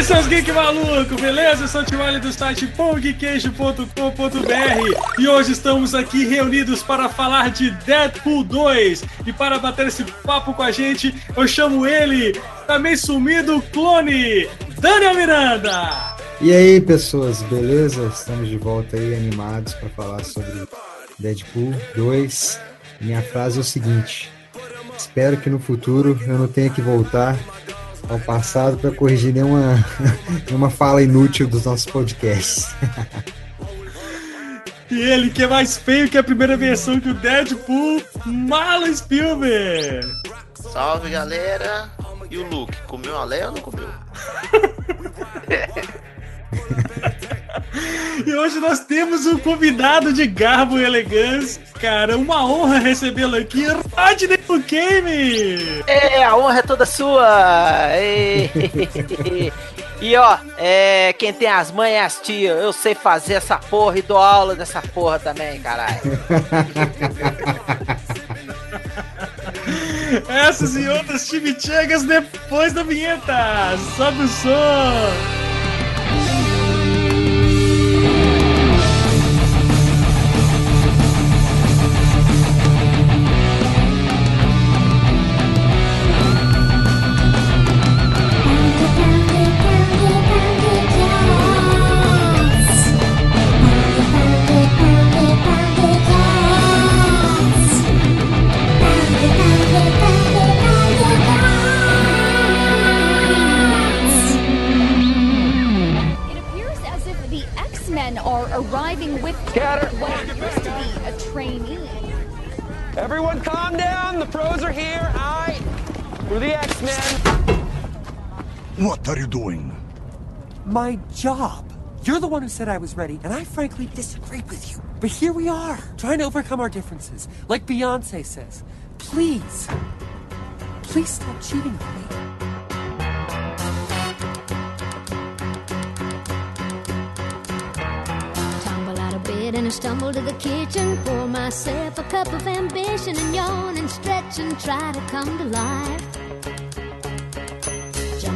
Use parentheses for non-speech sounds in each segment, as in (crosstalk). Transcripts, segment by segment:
aí, seus geek maluco, beleza? Eu sou o Timali do site pongqueijo.com.br e hoje estamos aqui reunidos para falar de Deadpool 2. E para bater esse papo com a gente, eu chamo ele, também sumido, clone, Daniel Miranda. E aí, pessoas, beleza? Estamos de volta aí animados para falar sobre Deadpool 2. Minha frase é o seguinte: Espero que no futuro eu não tenha que voltar ao passado para corrigir nenhuma, (laughs) nenhuma fala inútil dos nossos podcasts. E ele que é mais feio que a primeira versão que o Deadpool, Mala Spielberg. Salve galera! E o Luke, comeu a Leia ou não comeu? (laughs) E hoje nós temos um convidado de garbo e elegância. Cara, uma honra recebê-lo aqui, Rodney Game. É, a honra é toda sua. (laughs) E ó, é, quem tem as mães é as tias. Eu sei fazer essa porra e dou aula dessa porra também, caralho. (laughs) Essas e outras chimichegas depois da vinheta. Sobe o som. What are you doing? My job. You're the one who said I was ready, and I frankly disagreed with you. But here we are, trying to overcome our differences. Like Beyonce says. Please. Please stop cheating on me. Tumble out of bed and I stumble to the kitchen. Pour myself a cup of ambition and yawn and stretch and try to come to life.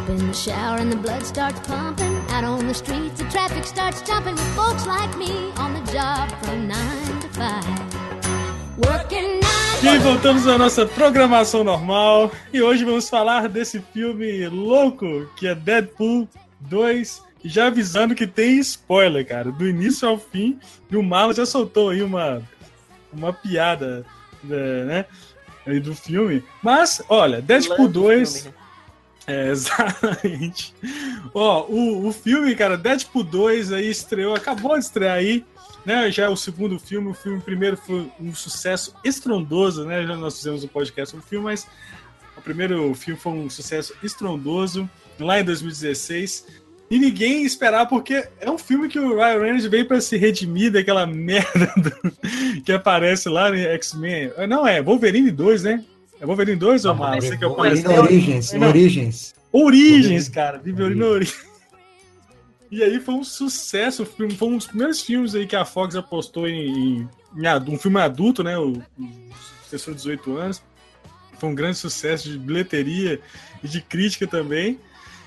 Jump in the shower and the blood starts pumping. Out on the streets, the traffic starts jumping with folks like me on the job from 9 to 5. Working E voltamos à nossa programação normal. E hoje vamos falar desse filme louco que é Deadpool 2. Já avisando que tem spoiler, cara. Do início ao fim. E o Marlon já soltou aí uma, uma piada né, aí do filme. Mas, olha, Deadpool 2. É, exatamente. Ó, o, o filme, cara, Deadpool 2 aí estreou, acabou de estrear aí, né? Já é o segundo filme, o filme primeiro foi um sucesso estrondoso, né? Já nós fizemos um podcast sobre o filme, mas o primeiro filme foi um sucesso estrondoso lá em 2016. E ninguém esperava, porque é um filme que o Ryan Reynolds veio para se redimir daquela (laughs) merda do, que aparece lá no X-Men. Não, é Wolverine 2, né? É Wolverine 2 ou mais? Você que é o Origens, Origens. Origens, cara. Wolverine Origens. E aí foi um sucesso o filme. Foi um dos primeiros filmes aí que a Fox apostou em, em um filme adulto, né? O, o sucessor de 18 anos. Foi um grande sucesso de bilheteria e de crítica também.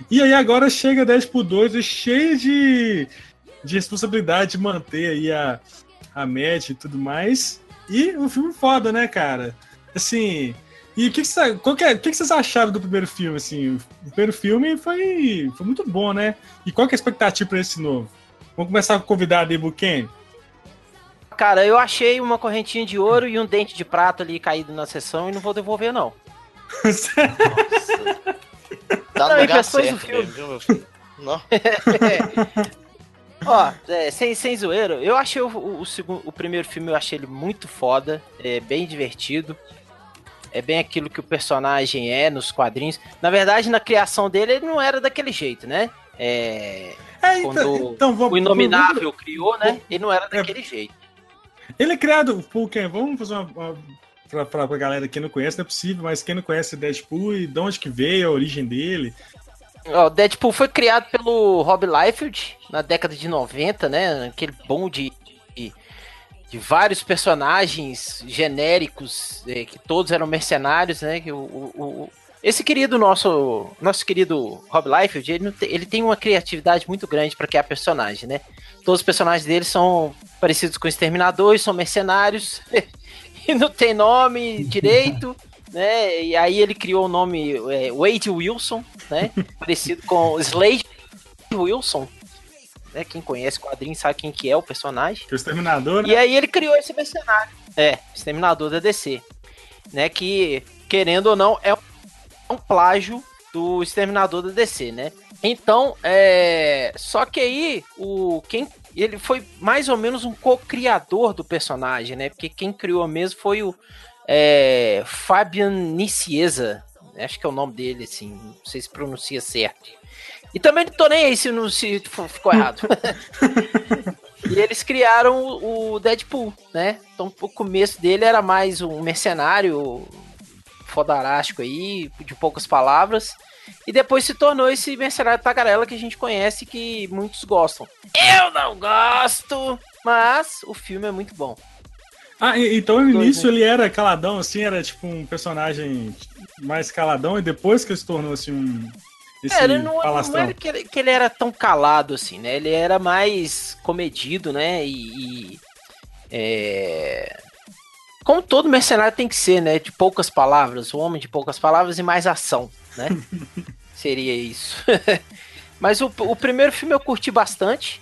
E aí agora chega 10 por 2 é cheio de, de responsabilidade de manter aí a, a média e tudo mais. E um filme foda, né, cara? Assim, e o que, que, que, é, que, que, vocês acharam do primeiro filme? Assim, o primeiro filme foi, foi muito bom, né? E qual que é a expectativa para esse novo? Vamos começar com o convidado aí, Buken. Cara, eu achei uma correntinha de ouro e um dente de prata ali caído na sessão e não vou devolver, não. Nossa. Tá não, impressões do filme. Não. (laughs) Ó, é, sem, sem zoeiro, eu achei o, o, o, segundo, o primeiro filme, eu achei ele muito foda, é bem divertido. É bem aquilo que o personagem é nos quadrinhos. Na verdade, na criação dele, ele não era daquele jeito, né? É, é então, quando então, vamos, o Inominável vamos, criou, né? Ele não era é. daquele é, jeito. Ele é criado por quem? Vamos fazer uma, uma pra, pra, pra galera que não conhece, não é possível, mas quem não conhece Deadpool e de onde que veio, a origem dele. O Deadpool foi criado pelo Rob Liefeld na década de 90, né? Aquele bom de, de, vários personagens genéricos, é, que todos eram mercenários, né? Que o, o, o Esse querido nosso, nosso querido Rob Liefeld, ele, tem, ele tem uma criatividade muito grande para criar personagem, né? Todos os personagens dele são parecidos com exterminadores, são mercenários (laughs) e não tem nome direito, (laughs) né? E aí ele criou o nome é, Wade Wilson, né? Parecido com Slade Wilson. Né? Quem conhece o quadrinho sabe quem que é o personagem. É o Exterminador, né? E aí ele criou esse mercenário. É, Exterminador da DC. Né? Que, querendo ou não, é um plágio do Exterminador da DC, né? Então, é. Só que aí, o. Quem. Ele foi mais ou menos um co-criador do personagem, né? Porque quem criou mesmo foi o é, Fabian Nicieza. Acho que é o nome dele, assim. Não sei se pronuncia certo. E também não tô nem aí se, não, se ficou errado. (laughs) e eles criaram o Deadpool, né? Então o começo dele era mais um mercenário fodarástico aí, de poucas palavras. E depois se tornou esse mercenário tagarela que a gente conhece que muitos gostam. Eu não gosto, mas o filme é muito bom. Ah, então no início ele era caladão, assim, era tipo um personagem mais caladão, e depois que ele se tornou assim um. Esse é, ele não, não era que ele, que ele, era tão calado assim, né? Ele era mais comedido, né? E. e é... Como todo mercenário tem que ser, né? De poucas palavras, o homem de poucas palavras e mais ação, né? (laughs) Seria isso. (laughs) Mas o, o primeiro filme eu curti bastante,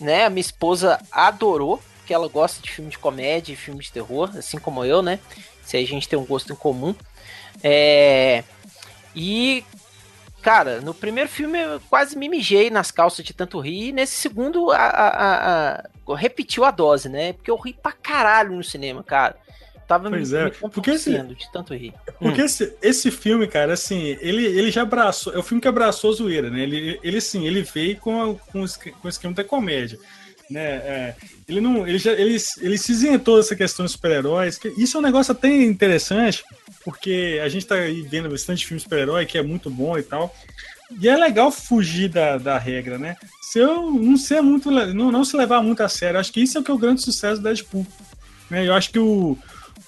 né? A minha esposa adorou que ela gosta de filme de comédia e filme de terror, assim como eu, né? Se a gente tem um gosto em comum. É... E, cara, no primeiro filme eu quase me mijei nas calças de tanto rir, e nesse segundo a, a, a, repetiu a dose, né? Porque eu ri pra caralho no cinema, cara. Tava pois me, é. me porque esse, de tanto rir. Porque hum. esse, esse filme, cara, assim, ele, ele já abraçou. É o filme que abraçou a zoeira, né? Ele, ele sim, ele veio com, com, com o esquema da comédia né? É, ele não, ele já, ele, ele se isentou dessa questão de super-heróis. Isso é um negócio até interessante, porque a gente tá aí vendo bastante filme super-herói que é muito bom e tal. E é legal fugir da, da regra, né? Se eu não ser muito, não, não se levar muito a sério, acho que isso é o que é o grande sucesso do Deadpool. Né? Eu acho que o,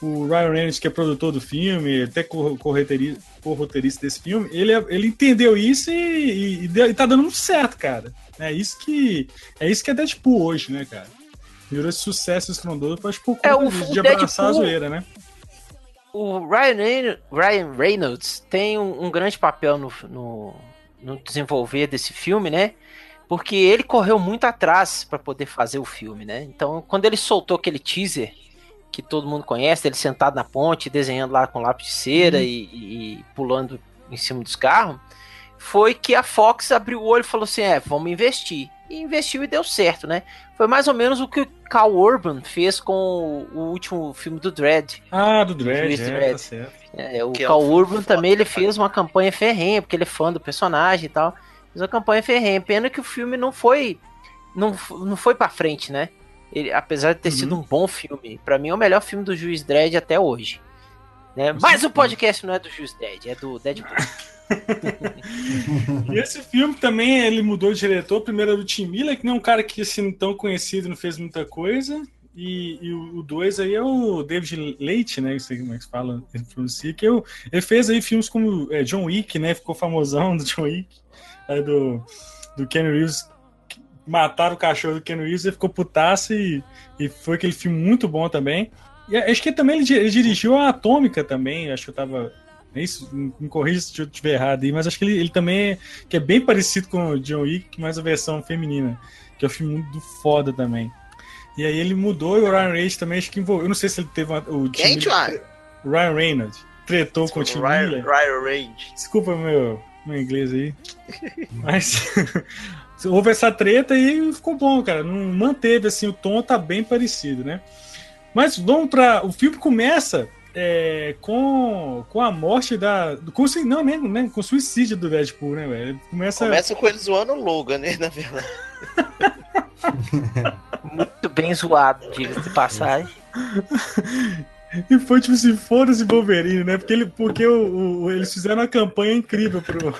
o Ryan Reynolds, que é produtor do filme, até co-roteirista desse filme, ele, ele entendeu isso e, e, e, e tá dando muito certo, cara. É isso que é isso que é Deadpool hoje, né, cara? Virou esse sucesso estrondoso para por é, o, de, de abraçar a zoeira, né? O Ryan, Ryan Reynolds tem um, um grande papel no, no, no, desenvolver desse filme, né? Porque ele correu muito atrás para poder fazer o filme, né? Então, quando ele soltou aquele teaser que todo mundo conhece, ele sentado na ponte, desenhando lá com lápis de cera hum. e, e pulando em cima dos carros, foi que a Fox abriu o olho e falou assim: é, vamos investir. E investiu e deu certo, né? Foi mais ou menos o que o Cal Urban fez com o, último filme do Dread. Ah, do Dread, é, Dread. Tá certo. É, o que Cal é Urban também ele fez uma campanha ferrenha, porque ele é fã do personagem e tal. Fez uma campanha ferrenha. Pena que o filme não foi. Não, não foi pra frente, né? Ele, apesar de ter uhum. sido um bom filme. para mim é o melhor filme do Juiz Dredd até hoje. Né? Mas o podcast não é do Juiz Dredd, é do Deadpool. e (laughs) esse filme também ele mudou de diretor. Primeiro era o Tim Miller, que não é um cara que assim tão conhecido, não fez muita coisa. E, e o 2 aí é o David Leite, né? Não sei como é que se fala, ele pronuncia, que eu, ele fez aí filmes como é, John Wick, né? Ficou famosão do John Wick, é, do, do Ken Reeves. Mataram o cachorro do Ken Reeves, ele ficou putaço e, e foi aquele filme muito bom também. E acho que também ele, ele dirigiu a Atômica também, acho que eu tava é isso, me corrija se eu estiver errado aí, mas acho que ele, ele também é, que é bem parecido com o John Wick, mas a versão feminina, que é um filme muito foda também. E aí ele mudou e o Ryan Reynolds também acho que envolveu. Eu não sei se ele teve uma, o Quem, Miller, Ryan Reynolds tretou Desculpa, com o Tim Ryan, Miller. Ryan Reynolds. Desculpa meu, meu inglês aí. (laughs) mas (laughs) houve essa treta e ficou bom, cara. Não manteve assim, o tom tá bem parecido, né? Mas vamos para o filme começa é, com, com a morte da. Com, não, mesmo, né? Com o suicídio do Deadpool, né, velho? Começa... Começa com ele zoando o Logan, né? Na verdade. (laughs) Muito bem zoado, diga-se de passagem. E foi tipo assim, foda-se Wolverine, né? Porque, ele, porque o, o, eles fizeram uma campanha incrível pro,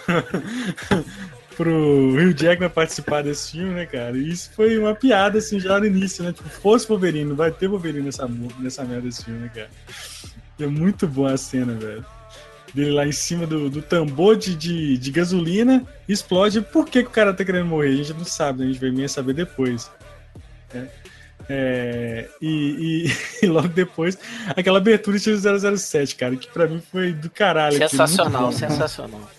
pro Hugh Jackman participar desse filme, né, cara? E isso foi uma piada, assim, já no início, né? Tipo, fosse Wolverine, não vai ter Wolverine nessa, nessa merda desse filme, né, cara? É muito boa a cena, velho. dele lá em cima do, do tambor de, de, de gasolina, explode. Por que, que o cara tá querendo morrer? A gente não sabe, a gente vai meio saber depois. É. É, e, e, (laughs) e, logo depois, aquela abertura de 007, cara, que pra mim foi do caralho. Sensacional, aqui, sensacional.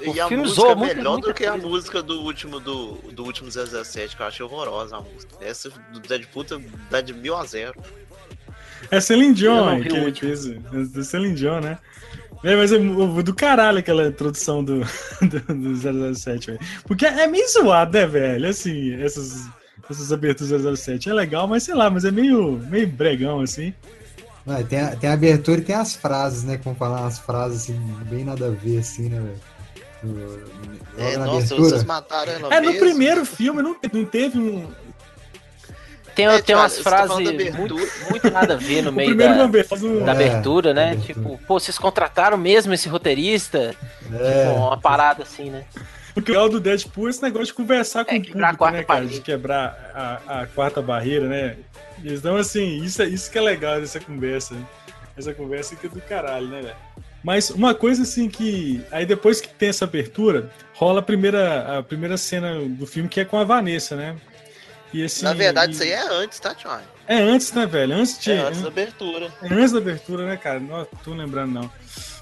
O e a música é melhor do que a música do último do, do último 007, que eu achei horrorosa a música. Essa do Deadpool dá de mil a zero. É Celine Dion que ele fez. É do Celine Dion, né? É, mas é do caralho aquela introdução do, (laughs) do, do 007, velho. Porque é meio zoado, né, velho? Assim, essas, essas aberturas 007. É legal, mas sei lá, mas é meio, meio bregão, assim. Não, tem, a, tem a abertura e tem as frases, né? Como falar umas frases assim, bem nada a ver, assim, né, velho? É, nossa, abertura. vocês mataram ela É, mesmo. no primeiro filme não, não teve um, tem, é, tem umas frases muito, muito, nada a ver no (laughs) meio da, da abertura, né? É, tipo, pô, vocês contrataram mesmo esse roteirista? É. Tipo, uma parada assim, né? Porque o legal do Deadpool é esse negócio de conversar com é, o público, né, cara? De quebrar a, a, quarta barreira, né? Então, assim, isso, é, isso que é legal dessa conversa. Essa conversa que é do caralho, né, velho? Mas uma coisa assim que. Aí depois que tem essa abertura, rola a primeira, a primeira cena do filme que é com a Vanessa, né? E, assim, Na verdade, e... isso aí é antes, tá, Tchau? É antes, né, velho? Antes de. É antes da abertura. É antes da abertura, né, cara? Não tô lembrando, não.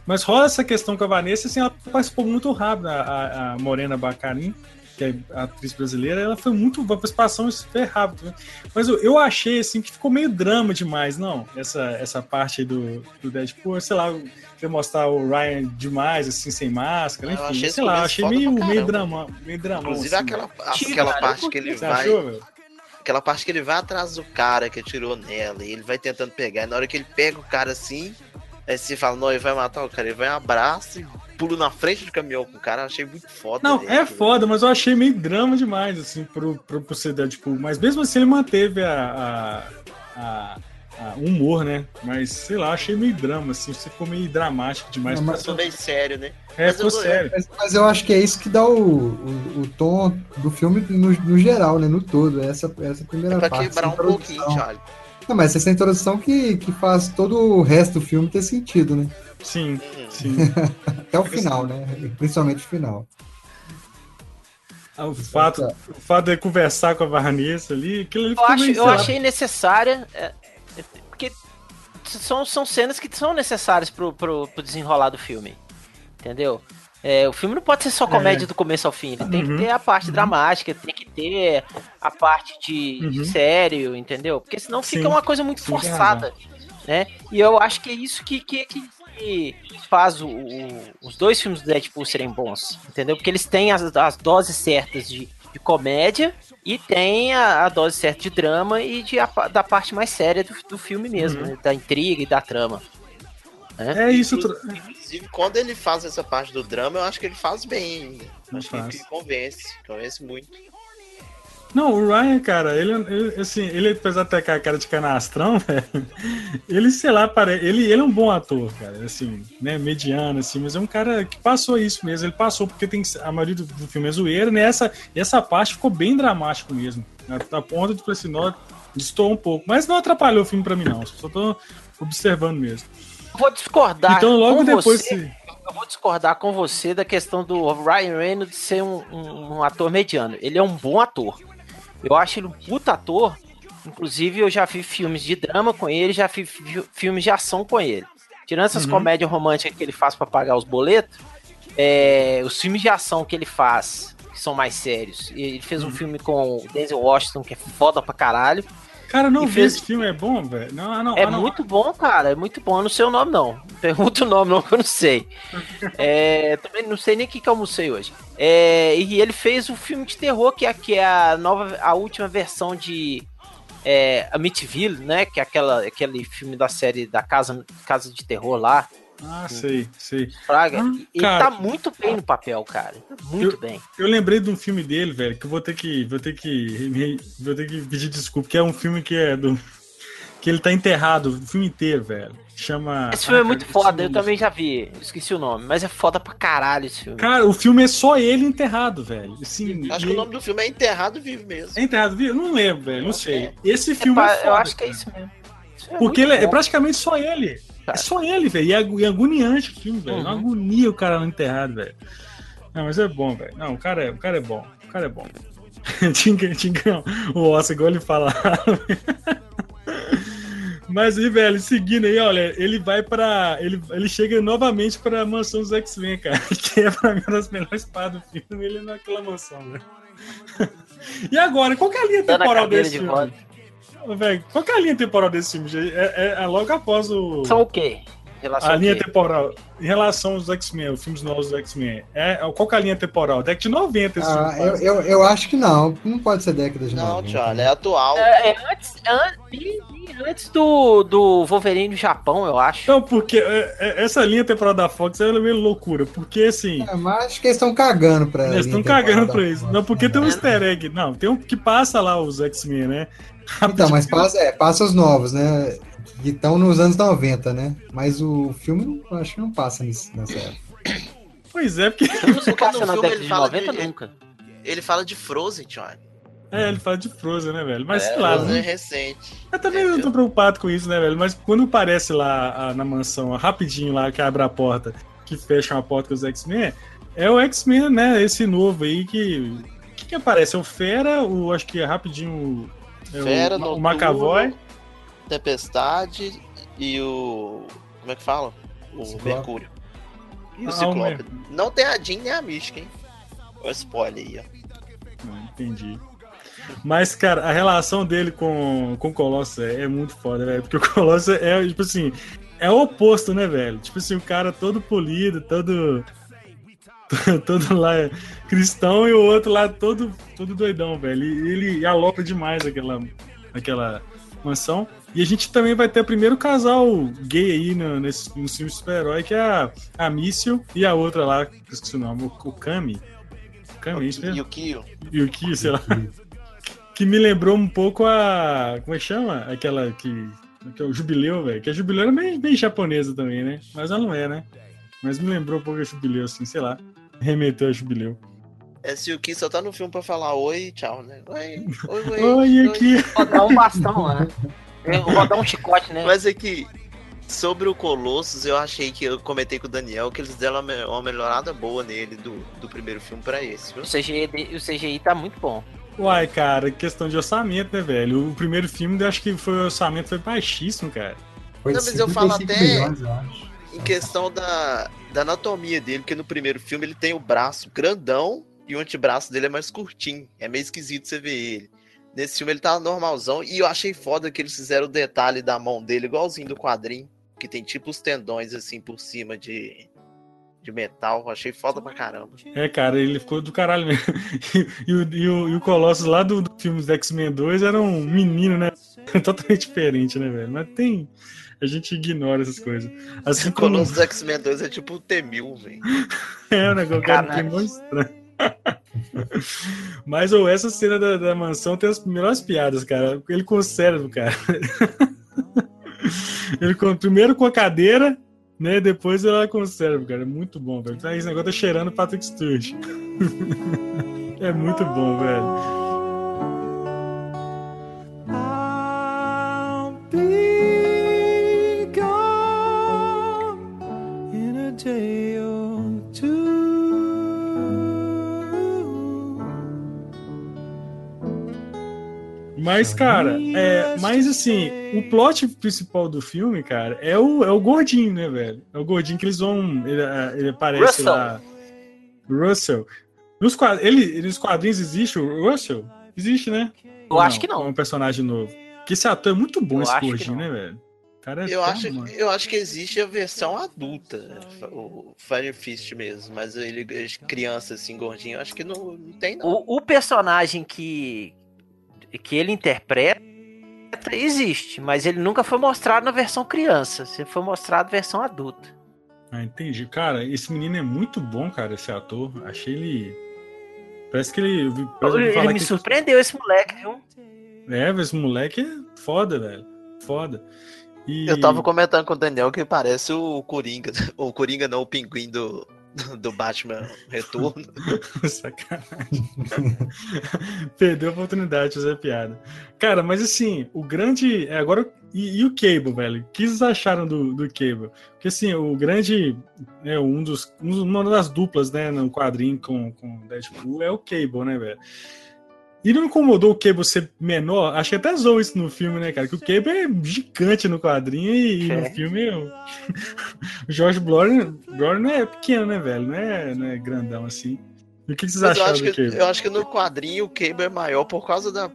Mas rola essa questão com a Vanessa, assim, ela participou muito rápido, a, a Morena Bacarin, que é a atriz brasileira, ela foi muito. Uma participação super rápida. Né? Mas eu, eu achei, assim, que ficou meio drama demais, não? Essa, essa parte aí do, do Deadpool, sei lá, quer mostrar o Ryan demais, assim, sem máscara, enfim, sei lá, achei meio, meio drama, meio drama. Inclusive assim, aquela, aquela parte que ele vai. Achou, aquela parte que ele vai atrás do cara que atirou nela e ele vai tentando pegar. E na hora que ele pega o cara assim, aí você fala, não, ele vai matar o cara, ele vai um abraço e pulo na frente do caminhão com o cara, achei muito foda. Não, dele, é foda, mas eu achei meio drama demais, assim, pro, pro, pro CD, tipo, mas mesmo assim ele manteve a, a, a ah, humor, né? Mas sei lá, achei meio drama, assim, você ficou meio dramático demais. Não, mas ficou meio sério, né? É, ficou sério. Mas, mas, eu acho que é isso que dá o, o, o tom do filme no, no, geral, né? No todo. Essa, essa primeira é pra parte. quebrar um pouquinho, Charlie. Não, mas essa introdução que, que faz todo o resto do filme ter sentido, né? Sim, sim. (laughs) Até o final, né? Principalmente o final. Ah, o fato, o fato de conversar com a Vanessa ali, aquilo ali eu, acho, eu achei necessária. É, porque são, são cenas que são necessárias pro, pro, pro desenrolar do filme. Entendeu? É, o filme não pode ser só comédia é. do começo ao fim. Ele uhum. tem que uhum. ter a parte uhum. dramática, tem que ter a parte de, uhum. de sério, entendeu? Porque senão Sim. fica uma coisa muito forçada. Né? E eu acho que é isso que, que, que faz o, o, os dois filmes do Deadpool serem bons, entendeu? Porque eles têm as, as doses certas de, de comédia e tem a, a, dose certa de drama e de, a, da parte mais séria do, do filme mesmo, uhum. né? da intriga e da trama. Né? É isso. Inclusive, quando ele faz essa parte do drama, eu acho que ele faz bem. Acho faz. que ele convence, convence muito. Não, o Ryan, cara, ele, ele assim, ele, apesar de ter a cara de canastrão, (laughs) velho, ele, sei lá, pare... ele, ele é um bom ator, cara, assim, né, mediano, assim, mas é um cara que passou isso mesmo, ele passou porque tem a maioria do, do filme é zoeira, né, essa, essa parte ficou bem dramático mesmo, a, a ponta de Placinó distou um pouco, mas não atrapalhou o filme pra mim, não, só tô observando mesmo. Vou discordar então, logo depois você... Se... Eu vou discordar com você da questão do Ryan Reynolds ser um, um, um ator mediano. Ele é um bom ator. Eu acho ele um puta ator. Inclusive, eu já vi filmes de drama com ele, já vi filmes de ação com ele. Tirando essas uhum. comédias românticas que ele faz para pagar os boletos, é, os filmes de ação que ele faz, que são mais sérios. Ele fez um uhum. filme com o Denzel Washington, que é foda pra caralho. Cara, não vi fez... esse filme, é bom, velho? Não, não, é não. muito bom, cara, é muito bom. Eu não sei o nome, não. (laughs) Pergunta o nome, não, que eu não sei. é, também não sei nem o que, que eu almocei hoje. É, e ele fez um filme de terror, que é, que é a nova, a última versão de é, Amityville, né? Que é aquela, aquele filme da série da Casa, Casa de Terror lá. Ah, sei, sei. Fraga. Ah, ele cara, tá muito bem no papel, cara. Muito eu, bem. Eu lembrei de um filme dele, velho, que eu vou ter que. Vou ter que. Vou ter que pedir desculpa, que é um filme que é do. Que ele tá enterrado o filme inteiro, velho. Chama. Esse filme ah, é muito foda, eu também já vi. Esqueci o nome, mas é foda pra caralho esse filme. Cara, o filme é só ele enterrado, velho. Assim, acho e... que o nome do filme é Enterrado Vivo mesmo. É Enterrado Vivo? Não lembro, velho. Não sei. É. Esse filme é, é foda, Eu acho que é isso mesmo. É Porque ele é, é praticamente só ele. Cara. É só ele, velho. E é, é agoniante o filme, velho. Uhum. Uma agonia o cara lá enterrado, velho. Não, mas é bom, velho. Não, o cara é, o cara é bom. O cara é bom. (laughs) tinha, tinha o Oscar, igual ele fala. (laughs) Mas aí, velho, seguindo aí, olha, ele vai pra. Ele, ele chega novamente pra mansão dos X-Men, cara. (laughs) Que é pra mim uma das melhores partes do filme, ele naquela mansão, né? e agora, qual que é a linha temporal desse de filme? Velho, qual que é a linha temporal desse filme? É, é, é logo após o. São o quê? Relação a linha temporal. Em relação aos X-Men, os filmes novos do X-Men. É, qual que é a linha temporal? Década de 90 esse ah, filme, eu, eu, eu, acho que não. Não pode ser década de não, 90. Não, Tchau, é atual. É, é antes, antes, antes do, do Wolverine no Japão, eu acho. Não, porque é, é, essa linha temporal da Fox é meio loucura. Porque assim. É, mas acho que eles estão cagando pra Eles estão cagando pra isso. Não, porque tem um easter egg. Não, tem um que passa lá os X-Men, né? (laughs) Então, mas passa, é, passa os novos, né? que estão nos anos 90, né? Mas o filme eu acho que não passa nessa época. Pois é, porque. Eu não sei passa na década de 90 de, nunca. Ele fala de Frozen, Johnny. É, ele fala de Frozen, né, velho? Mas é, claro. Frozen né? é recente. Eu também é, não tô preocupado com isso, né, velho? Mas quando aparece lá a, na mansão, rapidinho lá, que abre a porta, que fecha uma porta com os X-Men, é o X-Men, né? Esse novo aí que. O que, que aparece? É o Fera, o. Acho que é rapidinho. Fera, o, o McAvoy. Tempestade e o. Como é que fala? O Ciclope. Mercúrio. E o ah, Ciclope. O não tem a Jean nem a Mística, hein? Olha o spoiler aí, ó. Não, entendi. Mas, cara, a relação dele com, com o Colosso é, é muito foda, velho. Porque o (laughs) Colosso é, tipo assim, é o oposto, né, velho? Tipo assim, o cara todo polido, todo. (laughs) Todo lá cristão e o outro lá todo, todo doidão, velho. Ele, ele aloca demais aquela, aquela mansão. E a gente também vai ter o primeiro casal gay aí no, nesse, no filme super-herói, que é a, a Míssil e a outra lá, que esqueci o nome, o, o Kami. Kami, isso mesmo? Yukio. Yukio, sei lá. que me lembrou um pouco a. Como é que chama? Aquela que. que é o Jubileu, velho. Que a Jubileu era bem, bem japonesa também, né? Mas ela não é, né? Mas me lembrou um pouco a Jubileu, assim, sei lá. Remeteu a Jubileu. Esse Yuki só tá no filme pra falar oi e tchau, né? Oi, oi, oi. (laughs) Oi, Yuki. Dá um bastão, né? Vou dar um chicote, né? Mas é que, sobre o Colossus, eu achei que eu comentei com o Daniel que eles deram uma melhorada boa nele do, do primeiro filme pra esse. Viu? O, CGI, o CGI tá muito bom. Uai, cara, questão de orçamento, né, velho? O primeiro filme, eu acho que foi, o orçamento foi baixíssimo, cara. Foi não, mas eu falo até milhões, eu em questão da, da anatomia dele, porque no primeiro filme ele tem o braço grandão e o antebraço dele é mais curtinho. É meio esquisito você ver ele. Nesse filme ele tá normalzão. E eu achei foda que eles fizeram o detalhe da mão dele, igualzinho do quadrinho. Que tem tipo os tendões assim por cima de, de metal. Achei foda pra caramba. É, cara, ele ficou do caralho mesmo. E, (laughs) e, o, e, o, e o Colossus lá do, do filme X-Men 2 era um menino, né? (laughs) Totalmente diferente, né, velho? Mas tem. A gente ignora essas coisas. Assim o como... Colossus X-Men 2 é tipo o T-1000, velho. (laughs) é, o negócio que é estranho. (laughs) Mas ou essa cena da, da, mansão tem as melhores piadas, cara. Ele com o cérebro, cara. (laughs) Ele com, primeiro com a cadeira, né? Depois ela com o cérebro, cara. É muito bom, velho. Esse negócio tá cheirando Patrick Stewart. é muito bom, velho. Mas, cara, é, mas assim, o plot principal do filme, cara, é o, é o gordinho, né, velho? É o gordinho que eles vão. Ele, é, ele aparece Russell. lá. Russell. Nos, ele, nos quadrinhos existe o Russell? Existe, né? Eu acho que não. É um personagem novo. Que esse ator é muito bom, eu esse gordinho, né, velho? Cara, é eu, acho, eu acho que existe a versão adulta, o Fire Fist mesmo, mas ele, criança assim, gordinho, eu acho que não, não tem, não. O, o personagem que, que ele interpreta existe, mas ele nunca foi mostrado na versão criança, sempre foi mostrado na versão adulta. Ah, entendi. Cara, esse menino é muito bom, cara, esse ator. Achei ele. Parece que ele. Parece ele me que... surpreendeu, esse moleque, viu? É, esse moleque é foda, velho. Foda. E... Eu tava comentando com o Daniel que parece o Coringa. (laughs) O Coringa não, o pinguim do, do Batman Retorno. (laughs) Sacanagem. Perdeu a oportunidade de fazer piada. Cara, mas assim, o grande. É, agora. E, e, o Cable, velho? O que vocês acharam do, do Cable? Porque assim, o grande. É, um dos, uma das duplas, né, no quadrinho com, com Deadpool é o Cable, né, velho? E não incomodou o Cable ser menor? Acho que até zoou isso no filme, né, cara? Que o Cable é gigante no quadrinho e, é. no filme o, (laughs) o George não é pequeno, né, velho? Não é, não é grandão assim. E o que, vocês Mas acharam do que, Cable? Eu acho que no quadrinho o Cable é maior por causa da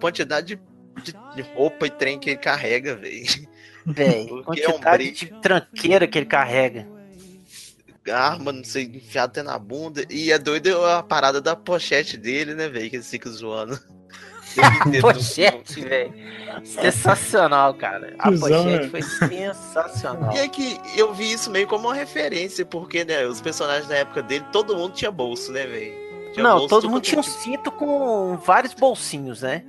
quantidade de, de roupa e trem que ele carrega, velho. Véi, quantidade é um de tranqueira que ele carrega arma, não sei, enfiado até na bunda. E é doido a parada da pochete dele, né, velho? Que ele fica zoando. (laughs) (laughs) pochete, velho. Sensacional, cara. A Cusão, pochete né? foi sensacional. E é que eu vi isso meio como uma referência, porque, né, os personagens da época dele, todo mundo tinha bolso, né, velho? Não, todo mundo tinha um cinto com vários bolsinhos, né?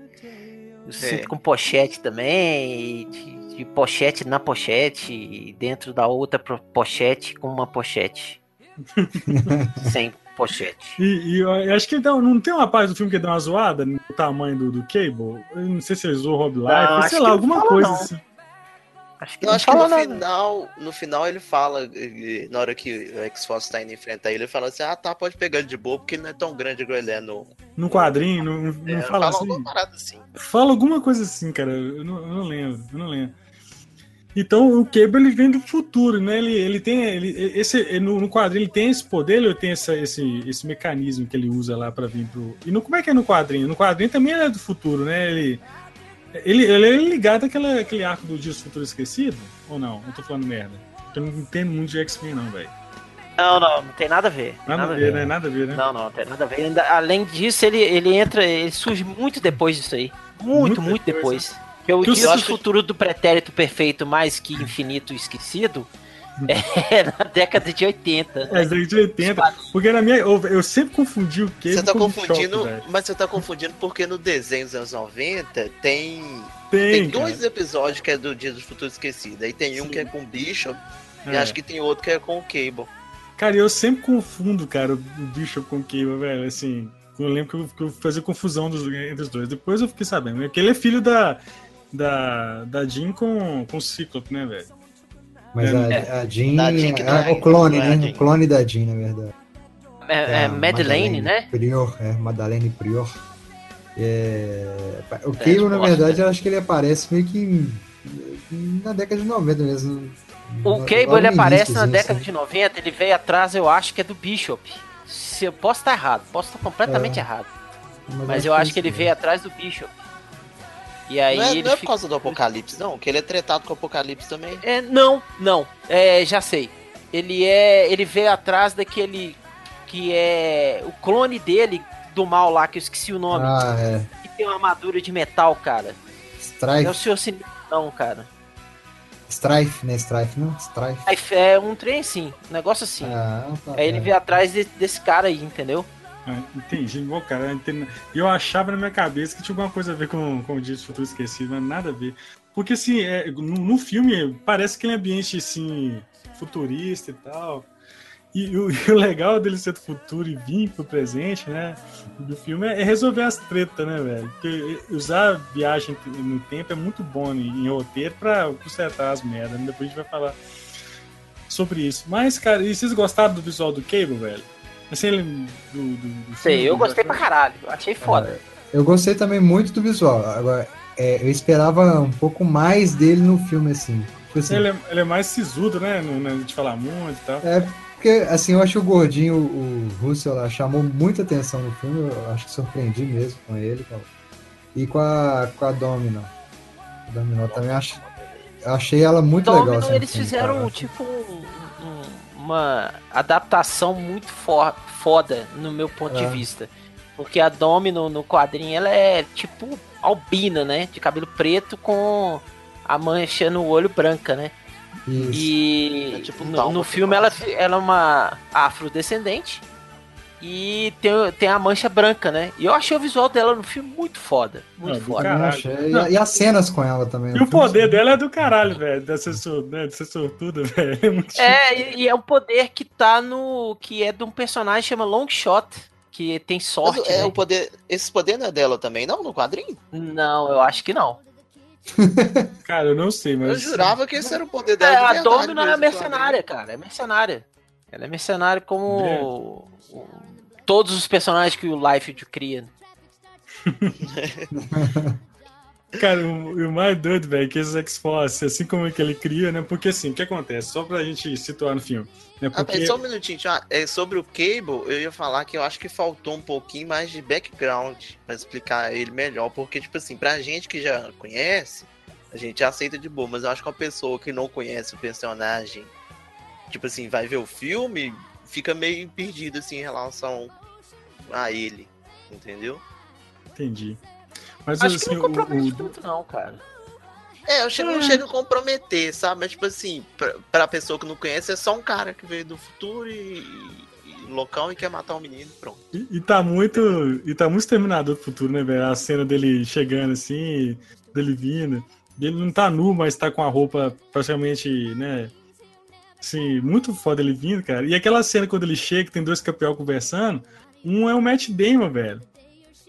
O cinto é. com pochete também, de, pochete na pochete, dentro da outra pochete com uma pochete. (laughs) Sem pochete. E, e eu acho que então, não tem uma parte do filme que dá uma zoada no tamanho do, do Cable? Eu não sei se ele usou Rob Life, sei lá, alguma coisa não. assim. Acho que, eu acho que no nada. final, no final ele fala, na hora que o X-Force tá indo enfrentar ele, ele fala assim: ah, tá, pode pegar ele de boa, porque ele não é tão grande igual ele é no. No quadrinho, não, não é, fala, fala assim. assim. Fala alguma coisa assim, cara. Eu não, eu não lembro, eu não lembro. Então o Cable ele vem do futuro, né? Ele, ele tem ele, esse no, no quadrinho ele tem esse poder, ele tem essa, esse, esse mecanismo que ele usa lá para vir pro. E no, como é que é no quadrinho? No quadrinho também ele é do futuro, né? Ele ele, ele é ligado àquela, àquele arco do Dias Futuro Esquecido? Ou não? Eu tô falando merda. Eu não entendo muito de X-Men, não, velho. Não, não, não tem nada a ver. Nada, nada a ver, ver, né? Nada a ver, né? Não, não, tem nada a ver. Além disso, ele, ele entra, ele surge muito depois disso aí. Muito, muito, muito depois. depois. Né? Porque o Dia do Futuro do Pretérito Perfeito mais que Infinito Esquecido (laughs) é na década de 80. Né? É, década de 80. Porque na minha. Eu, eu sempre confundi o que. Você tá confundindo. Choque, mas você tá confundindo porque no desenho dos anos 90 tem. Tem, tem dois episódios que é do Dia do Futuro Esquecido. Aí tem Sim. um que é com o Bishop. É. E acho que tem outro que é com o Cable. Cara, eu sempre confundo, cara, o Bishop com o Cable, velho. Assim. Eu lembro que eu, que eu fazia confusão dos, entre os dois. Depois eu fiquei sabendo. Porque ele é filho da. Da, da Jean com, com o Ciclope, né, velho? Mas é, a, a Jean, Jean é, é, o clone, é né? O clone da Jean, na verdade. É, é, é Madeleine, né? Prior, é, Madeleine Prior. É, o Cable, é, na verdade, eu acho que ele aparece meio que na década de 90 mesmo. O Cable ele aparece na década assim. de 90, ele veio atrás, eu acho que é do Bishop. Se eu posso estar errado, posso estar completamente é. errado. Mas, Mas eu acho que ele veio atrás do Bishop. E aí não é, ele não é por causa do Apocalipse, não? Que ele é tratado com o Apocalipse também. É, não, não. É, já sei. Ele é. Ele veio atrás daquele. Que é. O clone dele do mal lá, que eu esqueci o nome. Ah, é. Que tem uma armadura de metal, cara. Strife. É o Senhor Sinistão, cara. Strife, né? Strife, não? Strife. Strife é um trem sim, um negócio assim. Ah, tá, Aí ele veio atrás de, desse cara aí, entendeu? Ah, entendi, bom, cara. Eu achava na minha cabeça que tinha alguma coisa a ver com, com o Dia do Futuro Esquecido, mas nada a ver. Porque, assim, é, no, no, filme parece aquele ambiente, assim, futurista e tal. E, e, o, (laughs) e, o, legal dele ser do futuro e vir pro presente, né? Do filme é, é resolver as tretas, né, velho? Porque usar viagem no tempo é muito bom em, em roteiro pra consertar as merdas. Né? Depois a gente vai falar sobre isso. Mas, cara, e vocês gostaram do visual do Cable, velho? Assim, ele, do, do, do Sei, eu gostei pra caralho. Achei foda. É, eu gostei também muito do visual. Agora, é, eu esperava um pouco mais dele no filme, assim. Tipo assim ele, é, ele, é, mais sisudo, né? Não, não de falar muito e tal. É, porque, assim, eu acho que o gordinho, o Russell lá, chamou muita atenção no filme. Eu acho que surpreendi mesmo com ele. E com a, com a Domino. A Domino também acho, achei ela muito Domino, legal. Assim, eles fizeram, cara. tipo, uma adaptação muito for, foda no meu ponto é. de vista. Porque a Domino no quadrinho ela é tipo albina, né? De cabelo preto com a mancha no olho branca, né? Isso. E é tipo no, no filme ela, ela é uma afrodescendente E tem, tem a mancha branca, né? E eu achei o visual dela no filme muito foda. Muito Não, foda. E, e, as cenas com ela também. E o poder dela é do caralho, velho. Dessa né, de sortuda, (laughs) velho. É, é e, e, é um poder que tá no. que é de um personagem que chama Longshot. Que tem sorte. Mas, é, né? o poder. Esse poder não é dela também, não? No quadrinho? Não, eu acho que não. (laughs) cara, eu não sei, mas. Eu jurava que esse era o poder dela. É, a Domino é mercenária, cara. É mercenária. Ela é mercenária como. É todos os personagens que o Life cria. (laughs) Cara, o, o, mais doido, velho, que esses X-Force, assim como é que ele cria, né? Porque assim, o que acontece? Só pra gente situar no filme. Né? Porque... Ah, só um minutinho, é, sobre o Cable, eu ia falar que eu acho que faltou um pouquinho mais de background pra explicar ele melhor. Porque, tipo assim, pra gente que já conhece, a gente aceita de boa, mas eu acho que uma pessoa que não conhece o personagem, tipo assim, vai ver o filme, fica meio perdido assim em relação a ele, entendeu? Entendi. Mas Acho assim, que não compromete o, tanto não, cara. É, eu chego, é. não chego a comprometer, sabe? Mas, tipo assim, pra, pra pessoa que não conhece, é só um cara que veio do futuro e, e local e quer matar um menino, pronto. E, e tá muito. E tá muito exterminador do futuro, né, velho? A cena dele chegando assim, dele vindo. Ele não tá nu, mas tá com a roupa praticamente, né? Assim, muito foda ele vindo, cara. E aquela cena quando ele chega, tem dois campeões conversando. Um é o Matt Damon, velho.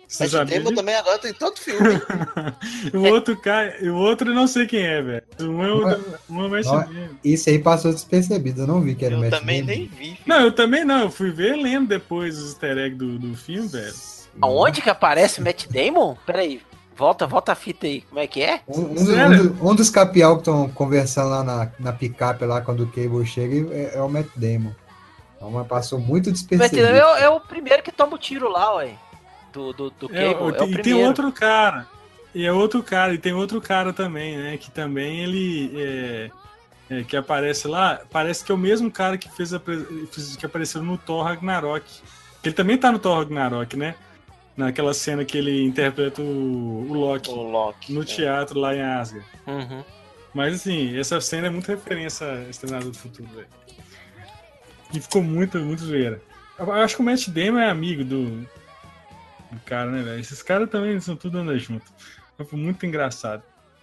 Você Matt Damon também agora tem tanto filme. (laughs) o outro cara, o outro eu não sei quem é, velho. Um é o, um é o Matt Damon. Isso aí passou despercebido, eu não vi que era eu o Matt Damon. Eu também nem vi. Filho. Não, eu também não. Eu fui ver lendo depois os easter eggs do, do filme, velho. Aonde que aparece o Matt Damon? Peraí. Volta, volta a fita aí. Como é que é? Um, um, um, dos capial que estão conversando lá na, na picape lá quando o Cable chega é, é o Matt Damon. Então, passou muito Damon é, é, o primeiro que toma o tiro lá, ué. Do, do, do é, Cable. É, é e tem outro cara. E é outro cara. E tem outro cara também, né? Que também ele... É, é, que aparece lá, parece que é o mesmo cara que fez a, que apareceu no Thor Ragnarok. Ele também tá no Thor Ragnarok, né? naquela cena que ele interpreta o, o Loki, o Loki no é. teatro lá em Asgard. Uhum. Mas assim, essa cena é muito referência a Exterminador do Futuro, velho. E ficou muito, muito zoeira. Eu acho que o Matt Damon é amigo do, do cara, né, velho? Esses caras também são tudo andando junto. Foi muito engraçado.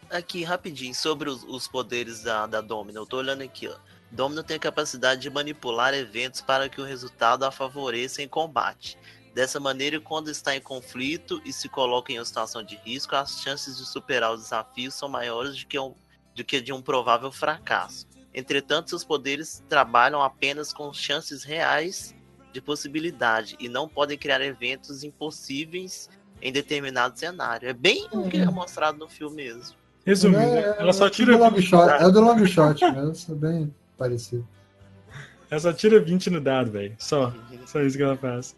Aqui, rapidinho, sobre os, os poderes da, da Domino. Eu tô olhando aqui, ó. Domino tem a capacidade de manipular eventos para que o resultado a favoreça em combate. Dessa maneira, quando está em conflito e se coloca em uma situação de risco, as chances de superar os desafios são maiores do que, um, do que de um provável fracasso. Entretanto, seus poderes trabalham apenas com chances reais de possibilidade e não podem criar eventos impossíveis em determinado cenário. É bem o que é uhum. mostrado no filme mesmo. Resumindo, é, ela só tira. É do long shot, é do long shot mesmo, é bem parecido. Ela só tira 20 no dado, velho. Só. Só isso que ela faz.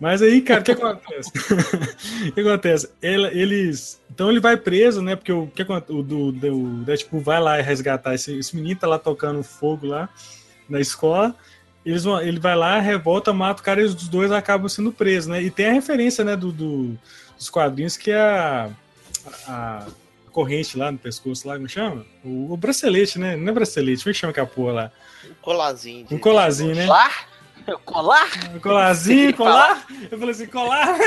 Mas aí, cara, o que acontece? (laughs) O que acontece? eles. Então ele vai preso, né? Porque o que o, do, do, Deadpool vai lá resgatar esse, esse menino, tá lá tocando fogo lá na escola. Eles vão, ele vai lá, revolta, mata o cara e os dois acabam sendo presos, né? E tem a referência, né, do, do dos quadrinhos que é a, a, a, corrente lá no pescoço, lá, como chama? O, o, bracelete, né? Não é bracelete, como é que chama aquela porra lá? Um colazinho. Um colazinho, né? Colar? Colar? Colarzinho, colar? Eu falei assim, colar?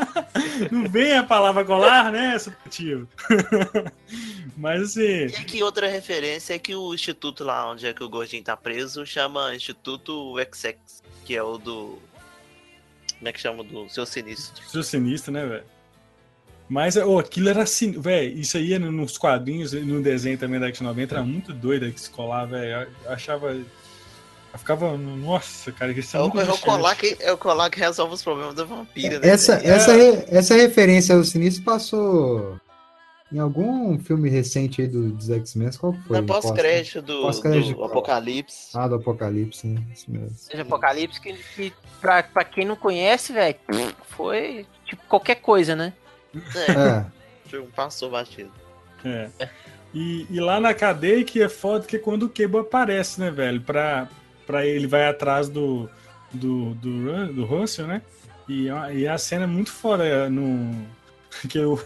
(laughs) Não vem a palavra colar, né, subjetivo. (laughs) Mas assim. E aqui outra referência é que o instituto lá onde é que o Gordinho tá preso chama Instituto XX, que é o do. Como é que chama? Do seu sinistro. Seu sinistro, né, velho? Mas oh, aquilo era assim, velho. Isso aí nos quadrinhos, no desenho também da X90, era muito doido que se colar, velho. Eu achava eu ficava, nossa, cara, isso é, é, o, é, o colar que, é o colar que resolve os problemas da vampira. Né? Essa, essa, é. essa referência ao sinistro passou em algum filme recente aí do, dos X-Men, qual foi? Na pós-crédito do, pós do Apocalipse. Ah, do Apocalipse, sim, isso mesmo. Seja Apocalipse, que, que pra, pra quem não conhece, velho, foi tipo qualquer coisa, né? É. (laughs) é. Passou batido. É. E, e, lá na cadeia que é foda que é quando o Cable aparece, né, velho? Pra, para ele vai atrás do do, do, do Russell, né? E, e a cena é muito fora no (laughs) que o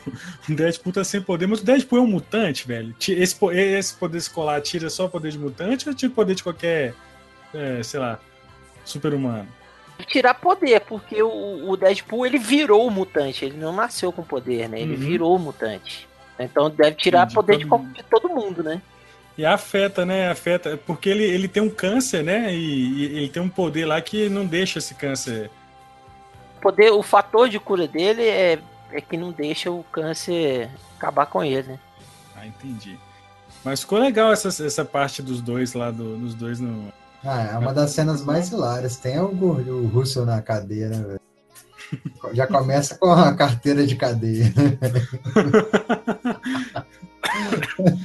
Deadpool tá sem poder, mas o Deadpool é um mutante, velho. Esse, esse poder escolar tira só o poder de mutante ou tira o poder de qualquer, é, sei lá, super-humano? tirar poder, porque o, o Deadpool ele virou o mutante, ele não nasceu com poder, né? Ele uhum. virou o mutante. Então deve tirar poder de, de, todo mundo, né? E afeta, né? Afeta. Porque ele, ele tem um câncer, né? E, e, ele tem um poder lá que não deixa esse câncer. O poder, o fator de cura dele é, é que não deixa o câncer acabar com ele, né? Ah, entendi. Mas ficou legal essa, essa parte dos dois lá, do, dos dois no. Ah, é uma das cenas mais hilárias. Tem o, o Russell na cadeia, né, velho? Já começa com a carteira de cadeia. (laughs)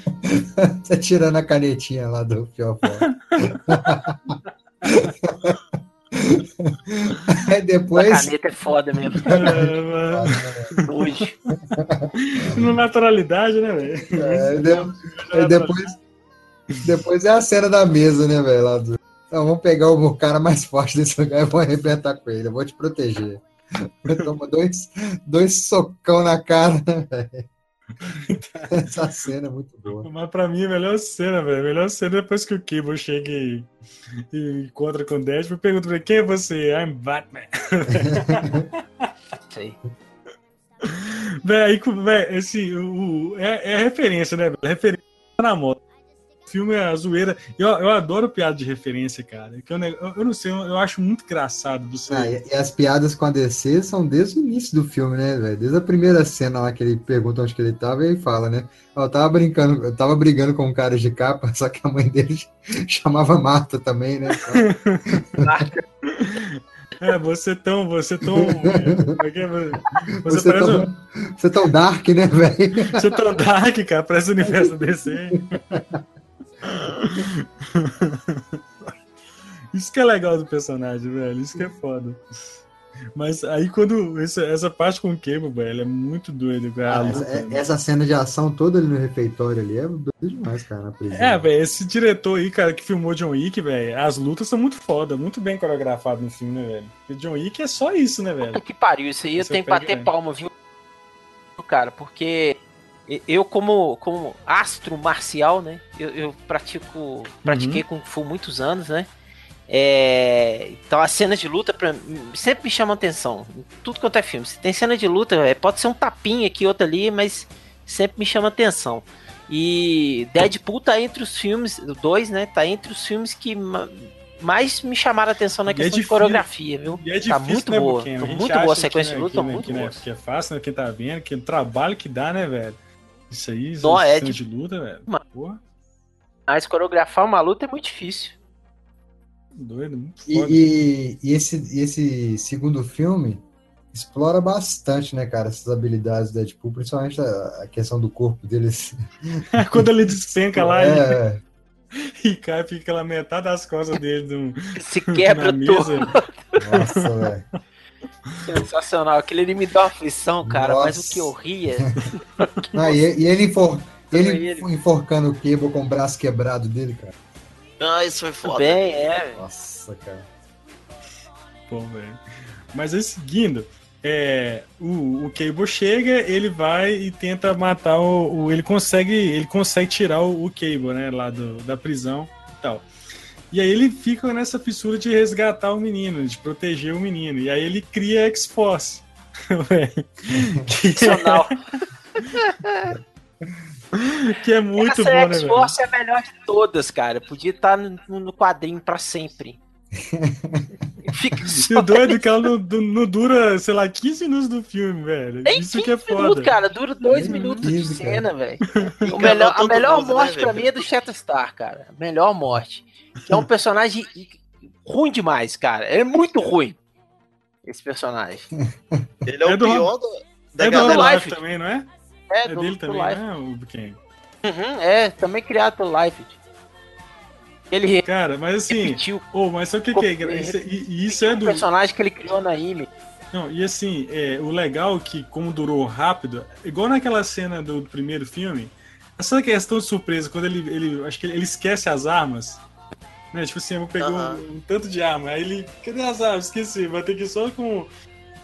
(laughs) (laughs) tá tirando a canetinha lá do Fiofó. (laughs) Aí depois. A caneta é foda mesmo. (laughs) É, Hoje. No naturalidade, né, velho? É, de... depois, depois é a cena da mesa, né, velho? Do... Então, vamos pegar o cara mais forte desse lugar e vou arrebentar com ele. Eu vou te proteger. Toma dois, dois socão na cara, né, velho? Essa cena é muito boa. Mas pra mim, a melhor cena, velho. A melhor cena é depois que o Cable chega e, e encontra com o Deadpool e pergunta pra ele, quem é você? I'm Batman. Sei. Véi, aí, véi, esse, o, é, é referência, né? Referência na moto filme é a zoeira. Eu, eu adoro piada de referência, cara. Que eu, eu, eu não sei, eu, eu, acho muito engraçado você. Ah, e, e, as piadas com a DC são desde o início do filme, né, velho? Desde a primeira cena lá que ele pergunta onde que ele tava e ele fala, né? Eu tava brincando, eu tava brigando com um cara de capa, (laughs) só que a mãe dele (laughs) chamava Marta também, né? (laughs) É, você tão. Você tão. É você, você, parece tão, você tão dark, né, velho? Você tão dark, cara, parece o universo DC. (laughs) Isso que é legal do personagem, velho. Isso que é foda. Mas aí quando. Essa, essa parte com o Cable, velho, é muito doido. Ah, essa, é, essa, cena de ação toda ali no refeitório ali é doido demais, cara, na prisão. É, velho, esse diretor aí, cara, que filmou John Wick, velho, as lutas são muito foda, muito bem coreografado no filme, né, velho? Porque John Wick é só isso, né, velho? Puta que pariu, isso aí eu tenho que bater palma, viu? Cara, porque eu como, como astro marcial, né? Eu, eu pratico, pratiquei uhum. Kung Fu muitos anos, né? É, então as cenas de luta pra, sempre me chamam atenção. Tudo quanto é filme. Se tem cena de luta, é, pode ser um tapinha aqui, outro ali, mas sempre me chama atenção. E Deadpool tá entre os filmes, dois, né? Tá entre os filmes que mais me chamaram a atenção na é questão é de coreografia, viu? E é difícil, tá muito né, boa. muito boa a sequência que, de luta, né, muito que, boa. Né, que é fácil, né? Quem tá vendo, que o trabalho que dá, né, velho? Isso aí, Não, é de... de luta, velho. Porra. Mas coreografar uma luta é muito difícil. Doido, muito e, e, e, esse, esse segundo filme explora bastante, né, cara, essas habilidades do Deadpool, principalmente a, a questão do corpo deles. (laughs) Quando ele despenca lá é. e, (laughs) e cai, fica aquela metade das costas dele se quebra (laughs) todo. Nossa, velho. Sensacional. Aquele ele me dá uma aflição, cara, Nossa. mas o que eu ria. (laughs) ah, e, e, ele, enfor, ele, ele enforcando o Cable com o braço quebrado dele, cara. Ah, isso foi foda. Bem, é. Nossa, cara. Pô, velho. Mas aí, seguindo, é, o, o Cable chega, ele vai e tenta matar o, o ele consegue ele consegue tirar o, o Cable, né, lá do, da prisão e tal. E aí ele fica nessa fissura de resgatar o menino, de proteger o menino. E aí ele cria a X-Force. (laughs) que, é... que é muito Essa bom, né? Essa X-Force é a melhor de todas, cara. Podia estar no, no quadrinho para sempre. (laughs) Fica só... o doido é que ela não, não, dura, sei lá, 15 minutos do filme, velho. Tem Isso que é foda. Minutos, cara, dura 2 minutos de cena, velho. (laughs) Melhor, a melhor mundo, morte né, pra mim é do Shatterstar, cara. Melhor morte. Que é um personagem ruim demais, cara. É muito ruim. Esse personagem. Ele é, é o do, pior do, da é do Life também, não é? É, é do, dele também, Life. né? O quem? Uhum, é, também criado pelo Life. Ele Cara, mas assim. Repetiu, oh, mas sabe o que, que é? Isso, isso é do. personagem que ele criou na Ime. Não, e assim, é, o legal é que, como durou rápido, igual naquela cena do primeiro filme, essa questão de surpresa, quando ele, ele acho que ele, ele esquece as armas, né? Tipo assim, eu peguei uhum. um, um, tanto de arma, aí ele, cadê as armas? Esqueci, vai ter que ir só com,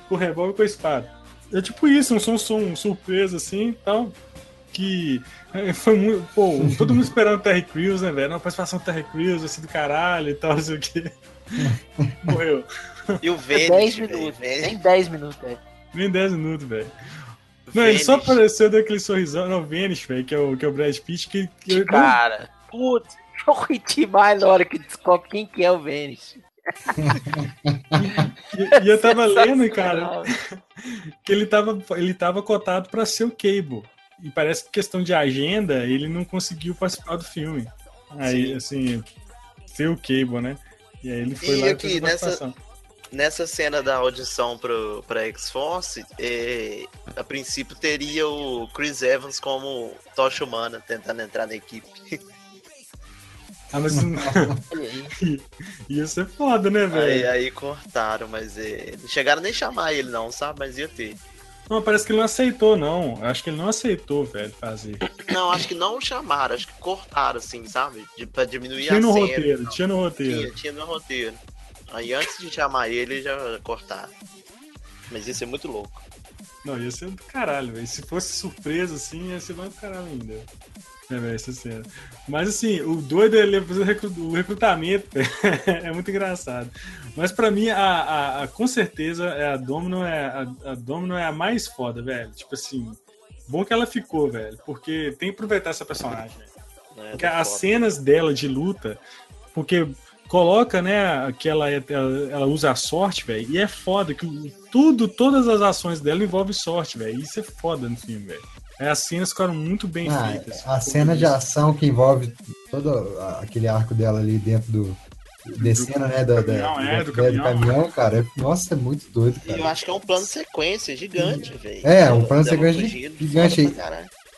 com o revólver e com a espada. É tipo isso, um som, som surpresa assim tal que é, foi muito. Pô, (laughs) todo mundo esperando o Terry Crews, né, velho? Uma participação do Terry Crews, assim, do caralho e tal, não sei o quê. (laughs) Morreu. E o Vênus, 10 minutos. Nem 10 minutos, velho. Nem 10 minutos, velho. Não, ele só apareceu daquele sorrisão. Não, Vênus, velho, que, é o, que é o Brad Pitt. Que, que Cara, putz, ri demais na hora que descobre quem que é o Vênus. e, e, eu tava lendo, cara, que ele tava, ele tava cotado pra ser o Cable. E parece que questão de agenda, ele não conseguiu participar do filme. Aí, Sim. assim, ser o Cable, né? E aí ele foi e lá aqui, nessa, nessa cena da audição pro, pra X-Force, é, a princípio teria o Chris Evans como tocha humana tentando entrar na equipe. (laughs) Ah, mas. (laughs) ia ser foda, né, velho? Aí, aí, cortaram, mas é... não chegaram nem chamar ele, não, sabe? Mas ia ter. Não, parece que ele não aceitou, não. Acho que ele não aceitou, velho, fazer. Não, acho que não chamaram, acho que cortaram, assim, sabe? De, pra diminuir tinha a no cena. Roteiro, tinha no roteiro. Tinha, tinha no roteiro. Aí antes de chamar ele, já cortaram. Mas isso é muito louco. Não, ia ser do caralho, velho. Se fosse surpresa, assim, ia ser mais do caralho ainda. É, velho, essa cena. Mas assim, o doido é ele fazer o recrutamento (laughs) é muito engraçado. Mas pra mim, a, a, a, com certeza, é a Domino é a, a Domino é a mais foda, velho. Tipo assim, bom que ela ficou, velho. Porque tem que aproveitar essa personagem. É, porque as foda. cenas dela de luta, porque coloca, né, que ela, ela, ela usa a sorte, velho, e é foda que tudo, todas as ações dela envolvem sorte, velho. Isso é foda no filme, velho. É, as cenas ficaram muito bem ah, feitas. A cena de ação que envolve todo aquele arco dela ali dentro do. Descendo, né? Do, caminhão, da, é, do, caminhão. do caminhão, cara. É, nossa, é muito doido, cara. E eu acho que é um plano de sequência gigante, velho. É, um plano de sequência gigante.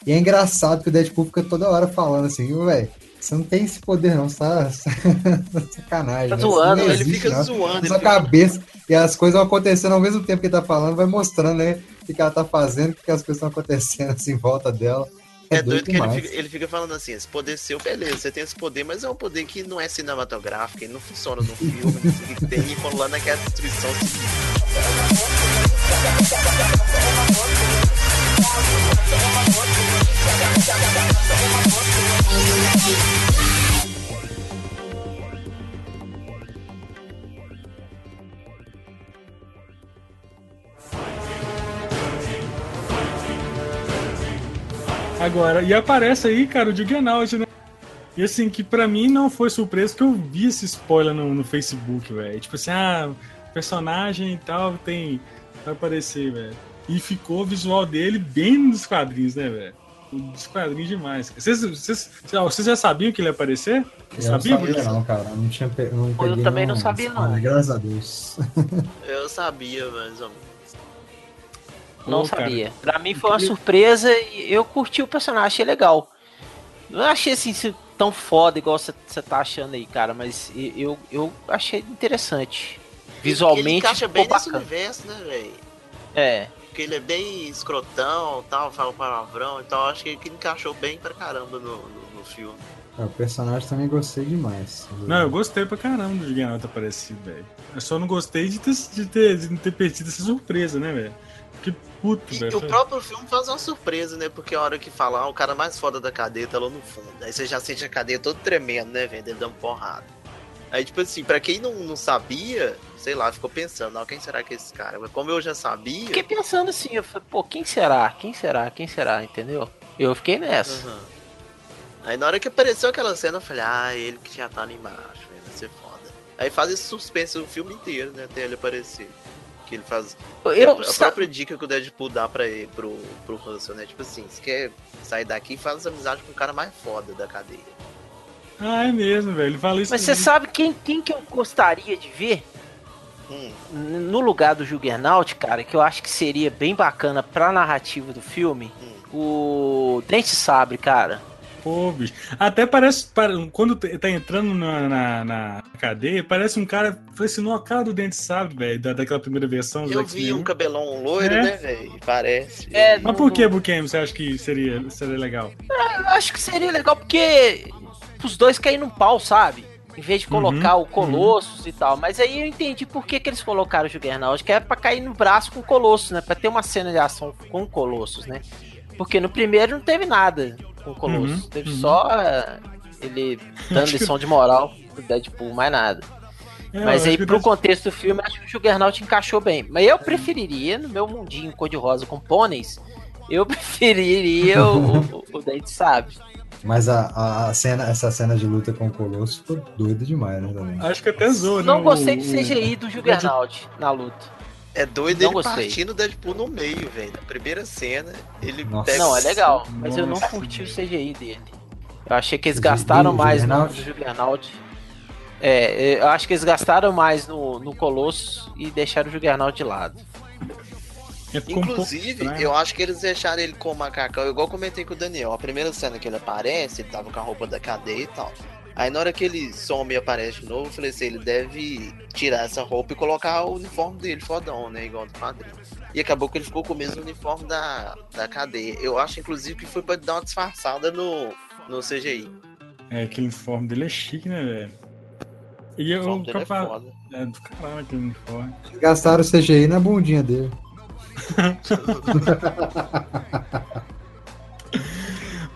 E é engraçado que o Deadpool fica toda hora falando assim, velho você não tem esse poder, não, você tá (laughs) sacanagem. Tá né? zoando, ele fica não. zoando. Sua cabeça e as coisas vão acontecendo ao mesmo tempo que ele tá falando, vai mostrando, né? Que ela tá fazendo, o que as coisas estão acontecendo assim em volta dela. É, é doido, doido que ele fica, ele fica, falando assim: esse poder seu, beleza, você tem esse poder, mas é um poder que não é cinematográfico, ele não funciona no filme, (laughs) que tem, rolando aquela destruição seguinte. Agora, e aparece aí, cara, o Juggernaut, né? E assim, que pra mim não foi surpresa que eu vi esse spoiler no, no Facebook, velho. Tipo assim, ah, personagem e tal tem. Vai aparecer, velho. E ficou o visual dele bem nos quadrinhos, né, velho? Dos quadrinhos demais. Vocês, vocês, vocês já sabiam que ele ia aparecer? Eu sabia, não sabia, não, cara. Não tinha, não eu também não, não sabia, não. Ah, graças a Deus. eu sabia, mais Não sabia. Cara. Pra mim foi uma surpresa e eu curti o personagem, achei legal. Não achei assim tão foda igual você tá achando aí, cara, mas eu, eu achei interessante. Visualmente. Ele encaixa bem nesse universo, né, velho? É. Porque ele é bem escrotão tal, fala palavrão, então acho que ele encaixou bem pra caramba no, no, no filme. É, o personagem também gostei demais. Não, eu gostei pra caramba do Gigante aparecido, velho. Eu só não gostei de ter, de ter, de ter perdido essa surpresa, né, velho? Puto, e, o próprio filme faz uma surpresa, né? Porque a hora que falar, o cara mais foda da cadeia tá lá no fundo. Aí você já sente a cadeia todo tremendo, né, velho? Ele dando porrada. Aí, tipo assim, pra quem não, não sabia, sei lá, ficou pensando, não, quem será que é esse cara? Mas como eu já sabia. Fiquei pensando assim, eu falei, pô, quem será? Quem será? Quem será? Entendeu? Eu fiquei nessa. Uhum. Aí na hora que apareceu aquela cena, eu falei, ah, ele que já tá ali embaixo, vai ser foda. Aí faz esse suspense o filme inteiro, né? Até ele aparecer que ele faz. Eu, a, própria dica que o Deadpool dá pra ele, pro, pro Russell, né? Tipo assim, se quer sair daqui, faz amizade com o cara mais foda da cadeia. Ah, é mesmo, velho. Ele fala isso. Mas você sabe quem, quem que eu gostaria de ver? Hum. No lugar do Juggernaut, cara, que eu acho que seria bem bacana pra narrativa do filme, hum. o Dente Sabre, cara. Pô, bicho. Até parece. Quando tá entrando na, na, na cadeia, parece um cara. Foi assim, a cara do Dente Sabe, velho, da, daquela primeira versão. Eu vi um cabelão loiro, é? né, velho? Parece. É, Mas por que, Buquem, você acha que seria, seria legal? É, eu acho que seria legal porque os dois caem num pau, sabe? Em vez de uhum, colocar uhum, o Colossus uhum. e tal. Mas aí eu entendi por que, que eles colocaram o Juggernaut, que é pra cair no braço com o Colossus, né? Pra ter uma cena de ação com o Colossus, né? Porque no primeiro não teve nada com o Colosso. Uhum, Teve uhum. só uh, ele dando lição de moral pro Deadpool, mais nada. É, Mas aí, pro contexto do filme, acho que o Juggernaut encaixou bem. Mas eu preferiria, no meu mundinho cor-de-rosa com pôneis, eu (laughs) preferiria o, o, o Dente Sabe. Mas a, a cena, essa cena de luta com o Colosso ficou doida demais, né? Também. Acho que até zoou, né? Não gostei do CGI do Juggernaut na luta. É doido não ele gostei. partindo o Deadpool no meio, velho. Na primeira cena, ele Nossa. pega... Não, é legal, mas eu não curti o CGI dele. Eu achei que eles gastaram mais no Juggernaut. É, eu acho que eles gastaram mais no, no Colosso e deixaram o Juggernaut de lado. Inclusive, um eu acho que eles deixaram ele com o macacão, igual comentei com o Daniel. A primeira cena que ele aparece, ele tava com a roupa da cadeia e tal. Aí na hora que ele some e aparece de novo, eu falei assim, ele deve tirar essa roupa e colocar o uniforme dele, fodão, né? Igual do padrinho. E acabou que ele ficou com o mesmo uniforme da, da cadeia. Eu acho, inclusive, que foi pra dar uma disfarçada no, no CGI. É, aquele uniforme dele é chique, né, velho? E eu, o capa... é, é do caralho aquele uniforme. Gastaram o CGI na bundinha dele. (laughs) (laughs)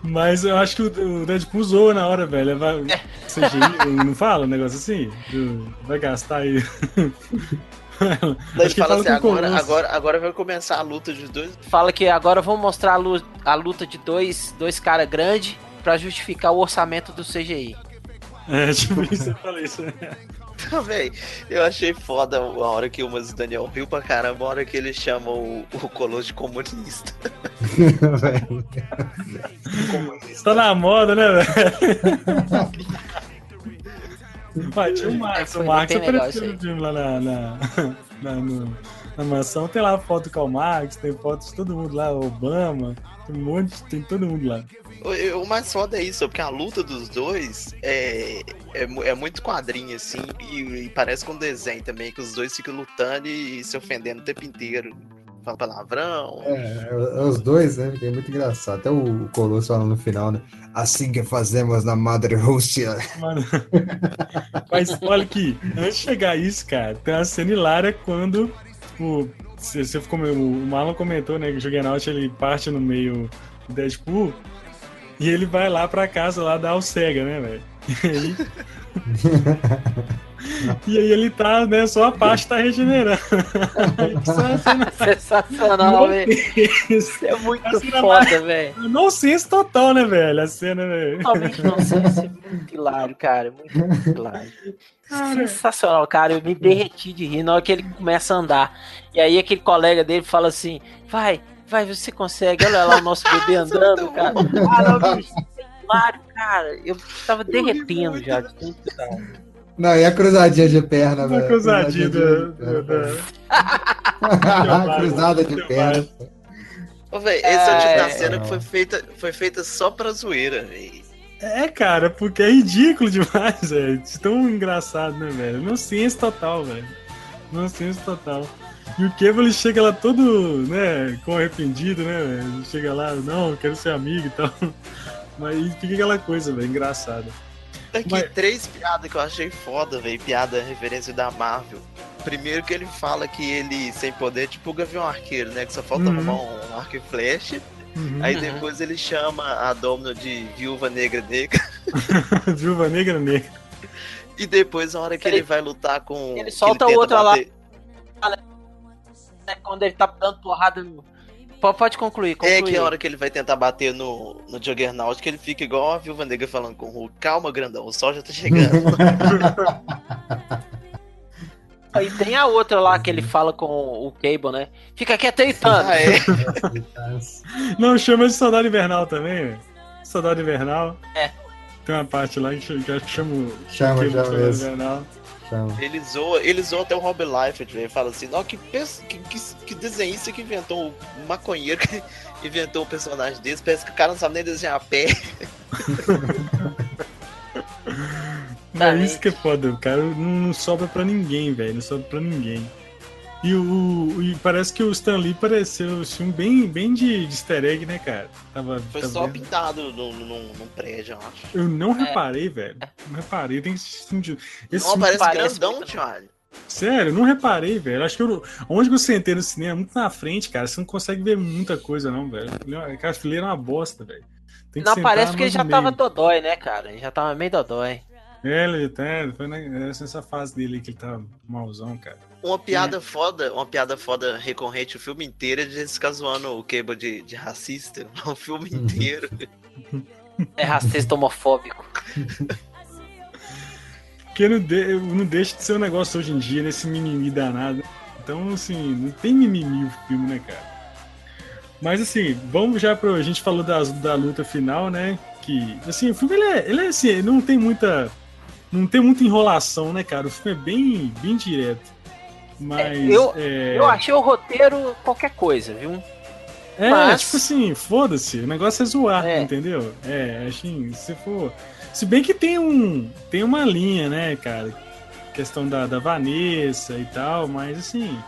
Mas eu acho que o Deadpool usou na hora, velho. Vai, CGI, não fala um negócio assim? Vai gastar aí. Daí fala, fala assim, agora, agora, agora vai começar a luta de dois. Fala que agora vão mostrar a luta, a luta de dois, dois caras grandes pra justificar o orçamento do CGI. É, tipo isso, eu falei isso. (laughs) Véi, eu achei foda a hora que o Mas Daniel riu pra caramba, a hora que ele chama o, o Colosso de comunista. (laughs) comunista. Tá na moda, né, velho? (laughs) Vai, tinha o Marx, é, o Marx apareceu no filme lá na, na, na, no, na mansão, tem lá a foto com o Marx, tem fotos de todo mundo lá, Obama, tem um monte, tem todo mundo lá. O, o mais foda é isso, porque a luta dos dois é, é, é muito quadrinho, assim, e, e, parece com um desenho também, que os dois ficam lutando e, e se ofendendo o tempo inteiro. Fala palavrão. É, é, os dois, né? É muito engraçado. Até o Colosso falando no final, né? Assim que fazemos na Madre Rússia. Mano. (laughs) Mas olha aqui, antes de chegar a isso, cara, tem uma cena hilária quando o. Você, você ficou, o Marlon comentou, né? Que o Juggernaut ele parte no meio do Deadpool. E ele vai lá pra casa lá da Alcega, né, velho? (laughs) Ele... (laughs) e aí ele tá, né? Só a parte tá regenerando. Sensacional, velho. Isso é muito foda, velho. Não senso total, né, velho? A cena, velho. Realmente não senso é muito hilário, cara. Muito, muito hilário. Sensacional, cara. Eu me derreti de rir na hora que ele começa a andar. E aí aquele colega dele fala assim: vai, vai, você consegue. Olha lá o nosso bebê (laughs) andando, cara. Ah, não, bicho, claro, cara. Eu tava derretendo já de tanto Não, e a cruzadinha de perna, velho. A cruzadinha da. A (laughs) cruzada de perna. Ô, velho, esse é o tipo da é. cena que foi feita, foi feita só pra zoeira, velho. É, cara, porque é ridículo demais, (laughs) velho. Tão engraçado, né, velho? Nonsense total, velho. Nonsense total. E o Cable chega lá todo, né, com arrependido, né, velho? Chega lá, não, quero ser amigo e tal. (laughs) Mas fica aquela coisa, velho, engraçada. Aqui, Mas... três piadas que eu achei foda, velho. Piada referência da Marvel. Primeiro que ele fala que ele, sem poder, é tipo o Gavião Arqueiro, né? Que só falta uhum. arrumar um arco e flecha. Uhum. Aí depois ele chama a Domino de Viúva Negra Negra. (laughs) (laughs) Viúva Negra Negra. E depois, na hora que ele, ele vai lutar com. Ele solta o outro bater... lá né, quando ele tá dando porrada no. Pode concluir, concluir. É que a hora que ele vai tentar bater no, no Juggernaut, que ele fica igual a Viúva Negra falando com o Hulk. Calma, grandão, o sol já tá chegando. (laughs) E tem a outra lá que ele fala com o Cable, né? Fica quieto aí, Thanos. Ah, é. (laughs) Não, chama de Soldado Invernal também, Soldado Invernal. É. Tem uma parte lá que chama, chama o Cable de Soldado Invernal. Ele zoa, ele zoa até o Rob Liefeld, ele fala assim, que, que, que, que desenhista que inventou o maconheiro que (laughs) inventou um personagem desse, parece que o cara não sabe nem desenhar a pé. (laughs) é isso que é foda, o cara não sobra pra ninguém, velho, não sobra pra ninguém. E, o, e parece que o Stan Lee pareceu assim, bem, bem de, de easter egg, né, cara? Tava, Foi tava só vendo. pintado num, prédio, eu acho. Eu não é. reparei, velho. Não reparei, tem esse Esse não, parece parece grandão, Charlie. Sério, não reparei, velho. Acho que eu, onde eu sentei no cinema, muito na frente, cara, você não consegue ver muita coisa, não, velho. Aquela fileira é uma bosta, velho. Não, parece que ele já meio. tava dodói, né, cara? Ele já tava meio dodói. É, ele tá, foi nessa fase dele que ele tá malzão, cara. Uma piada é. foda, uma piada foda recorrente o filme inteiro é de eles ficar zoando o Cable de, de racista. (laughs) O filme uhum. inteiro. É racista homofóbico. que não, de, não deixa de ser um negócio hoje em dia, nesse mimimi danado. Então, assim, não tem mimimi o filme, né, cara? Mas, assim, vamos já pra. A gente falou das, da luta final, né? Que, assim, o filme, ele é, ele é assim, não tem muita. Não tem muita enrolação, né, cara? O filme é bem, bem direto. Mas. É, eu, é... eu achei o roteiro qualquer coisa, viu? É, Mas... tipo assim, foda-se, o negócio é zoar, é. entendeu? É, assim, se for. Se bem que tem um. Tem uma linha, né, cara? Questão da, da Vanessa e tal, mas assim.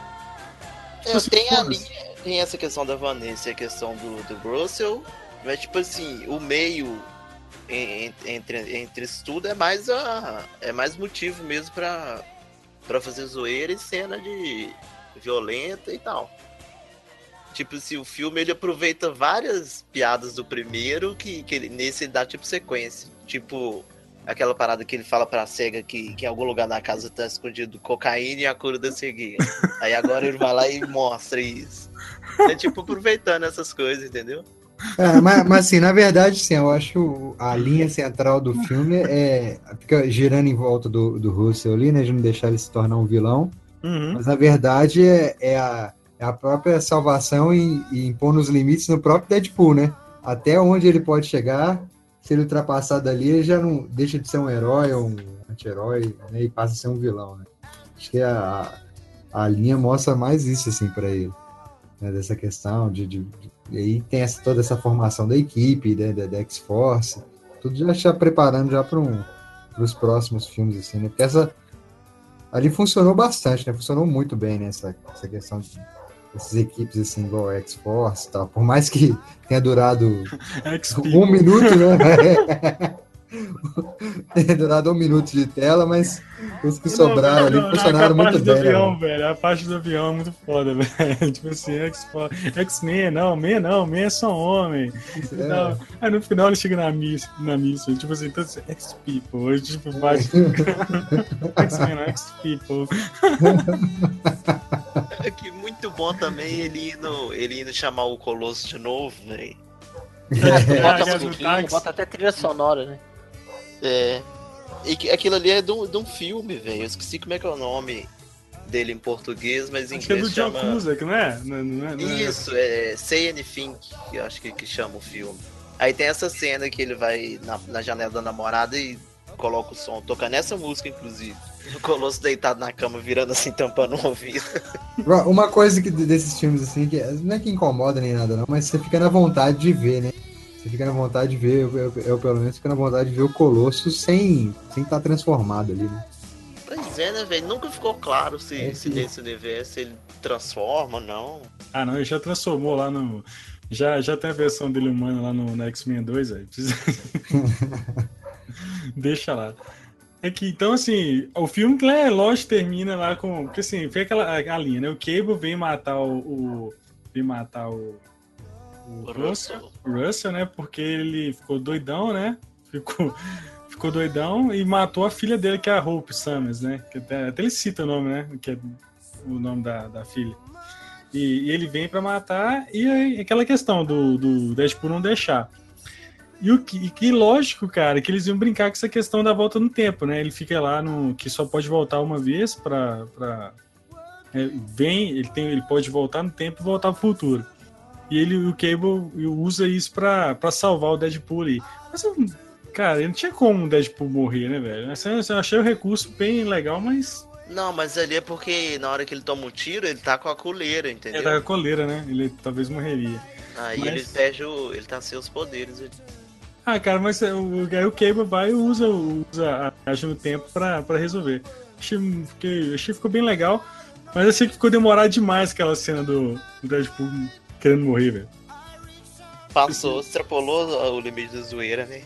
Tipo, é, assim, tem a linha, tem essa questão da Vanessa e a questão do, do Russell, mas tipo assim, o meio entre, entre isso tudo é mais a, é mais motivo mesmo para para fazer zoeira e cena de violenta e tal. Tipo, se o filme ele aproveita várias piadas do primeiro que, que ele, nesse dá tipo sequência. Tipo, aquela parada que ele fala pra cega que, que em algum lugar da casa tá escondido cocaína e a cura da cegueira. Aí agora ele vai lá e mostra isso. É tipo aproveitando essas coisas, entendeu? É, mas, mas, assim, na verdade, sim, eu acho a linha central do filme é fica girando em volta do, do Russell ali, né? De não deixar ele se tornar um vilão. Uhum. Mas na verdade é, é, a, é a própria salvação e, e impor os limites no próprio Deadpool, né? Até onde ele pode chegar, se ele ultrapassar dali, ele já não deixa de ser um herói ou um anti-herói né? e passa a ser um vilão, né? Acho que a, a linha mostra mais isso, assim, para ele. Né? Dessa questão de, de, de e aí tem essa, toda essa formação da equipe, né, da, da X-Force, tudo já está preparando já para um, os próximos filmes, assim, né? Porque essa ali funcionou bastante, né? Funcionou muito bem né? essa questão de essas equipes assim, igual X-Force e tal. Por mais que tenha durado (laughs) um minuto, né? (laughs) (laughs) durado um minuto de tela, mas os que sobraram ali funcionaram muito bem. A parte do né? avião, velho. A parte do avião é muito foda, (laughs) velho. Tipo assim, X-Men, não, Men não, Men é só homem. É. Aí no final ele chega na missa, na missa tipo assim, todos X-People. Tipo, (laughs) bate. X-Men não, X-People. É que muito bom também ele indo, ele indo chamar o Colosso de novo, velho. É, bota, é, bota até trilha sonora, né? É. E aquilo ali é de um, de um filme, velho. Eu esqueci como é que é o nome dele em português, mas em acho inglês que é do chama... John Cusack, não é? Não, não é, não é Isso, é... é Say Anything, que eu acho que, que chama o filme. Aí tem essa cena que ele vai na, na janela da namorada e coloca o som, toca nessa música, inclusive. O Colosso deitado na cama, virando assim, tampando o ouvido. Uma coisa que desses filmes, assim, que não é que incomoda nem nada, não, mas você fica na vontade de ver, né? Você fica na vontade de ver, eu, eu, eu pelo menos fico na vontade de ver o Colosso sem estar sem tá transformado ali, né? Pois é, né, velho? Nunca ficou claro se, é se nesse universo ele transforma ou não. Ah, não, ele já transformou lá no. Já, já tem a versão dele humano lá no, no X-Men 2, velho. (laughs) Deixa lá. É que, então, assim, o filme, é, lógico, termina lá com. Porque, assim, foi aquela a linha, né? O Cable vem matar o. o vem matar o o Russell, Russell, né? Porque ele ficou doidão, né? Ficou, (laughs) ficou doidão e matou a filha dele, que é a Hope Summers, né? Que até, até ele cita o nome, né? Que é o nome da, da filha. E, e ele vem para matar, e aí, aquela questão do, do Deadpool não deixar. E o que, que, lógico, cara, que eles iam brincar com essa questão da volta no tempo, né? Ele fica lá no. que só pode voltar uma vez para. Pra, é, vem, ele, tem, ele pode voltar no tempo e voltar pro futuro. E ele, o Cable usa isso pra, pra salvar o Deadpool ali. Mas, cara, não tinha como o Deadpool morrer, né, velho? Eu achei o recurso bem legal, mas. Não, mas ali é porque na hora que ele toma um tiro, ele tá com a coleira, entendeu? Ele tá com a coleira, né? Ele talvez morreria. Aí mas... ele perde o. ele tá sem os poderes. Ele... Ah, cara, mas o, o Cable vai e usa, usa a viagem no tempo pra, pra resolver. Achei, fiquei, achei que ficou bem legal, mas achei que ficou demorado demais aquela cena do, do Deadpool querendo morrer, velho. Passou, extrapolou o limite da zoeira, né?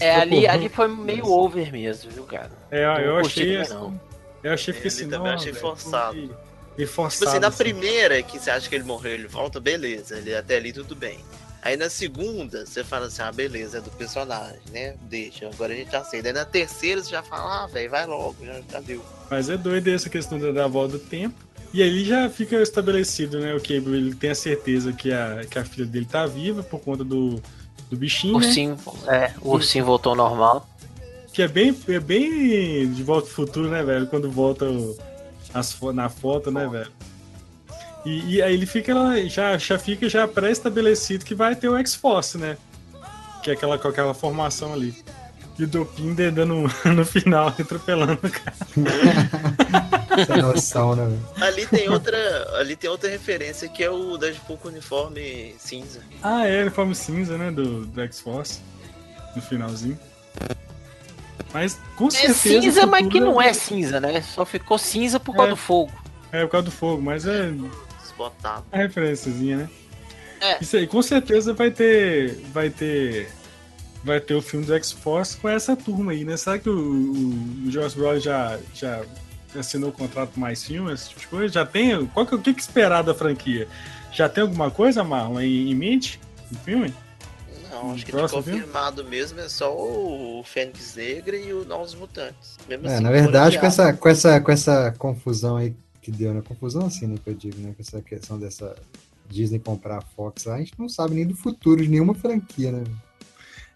É, é ali, ali foi meio over mesmo, viu, cara? É, eu, eu achei. Assim, eu achei que assim, também achei forçado. E, forçado. Tipo assim, na assim. primeira que você acha que ele morreu, ele volta, beleza. Ele até ali tudo bem. Aí na segunda, você fala assim, ah, beleza, é do personagem, né? Deixa, agora a gente aceita. Aí na terceira você já fala, ah, velho, vai logo, já, já deu. Mas é doido essa questão da volta do tempo. E aí já fica estabelecido, né? O Cable ele tem a certeza que a, que a filha dele tá viva por conta do, do bichinho. O né? ursinho, né? é, o ursinho voltou ao normal. Que é bem, é bem de volta ao futuro, né, velho? Quando volta as, na foto, né, velho? E, e, aí ele fica já, já fica já pré-estabelecido que vai ter o X-Force, né? Que é aquela, com aquela formação ali. E o Dopin dando no (laughs) final, (laughs) atropelando o cara. (laughs) Sem noção, né? Ali tem outra. Ali tem outra referência que é o Deadpool com uniforme cinza. Ah, é, uniforme cinza, né? Do, do X-Force. No finalzinho. Mas com é certeza. É cinza, mas que não é cinza, né? Só ficou cinza por causa é, do fogo. É, por causa do fogo, mas é. Desbotado. A referênciazinha, né? É. Isso aí, com certeza vai ter. Vai ter vai ter o filme do X-Force com essa turma aí, né? Será que o, o, o Josh Brolin já, já assinou o contrato com mais filmes, esse tipo de coisa? Já tem? Qual que, o que, que esperar da franquia? Já tem alguma coisa, Marlon, em, em mente no filme? Não, acho que de confirmado filme? mesmo é só o Fênix Negra e o Novos Mutantes. Mesmo é, assim, na verdade, com essa, com, essa, com essa confusão aí que deu, né? Confusão assim, né, que eu digo, né? Com essa questão dessa Disney comprar a Fox lá, a gente não sabe nem do futuro de nenhuma franquia, né?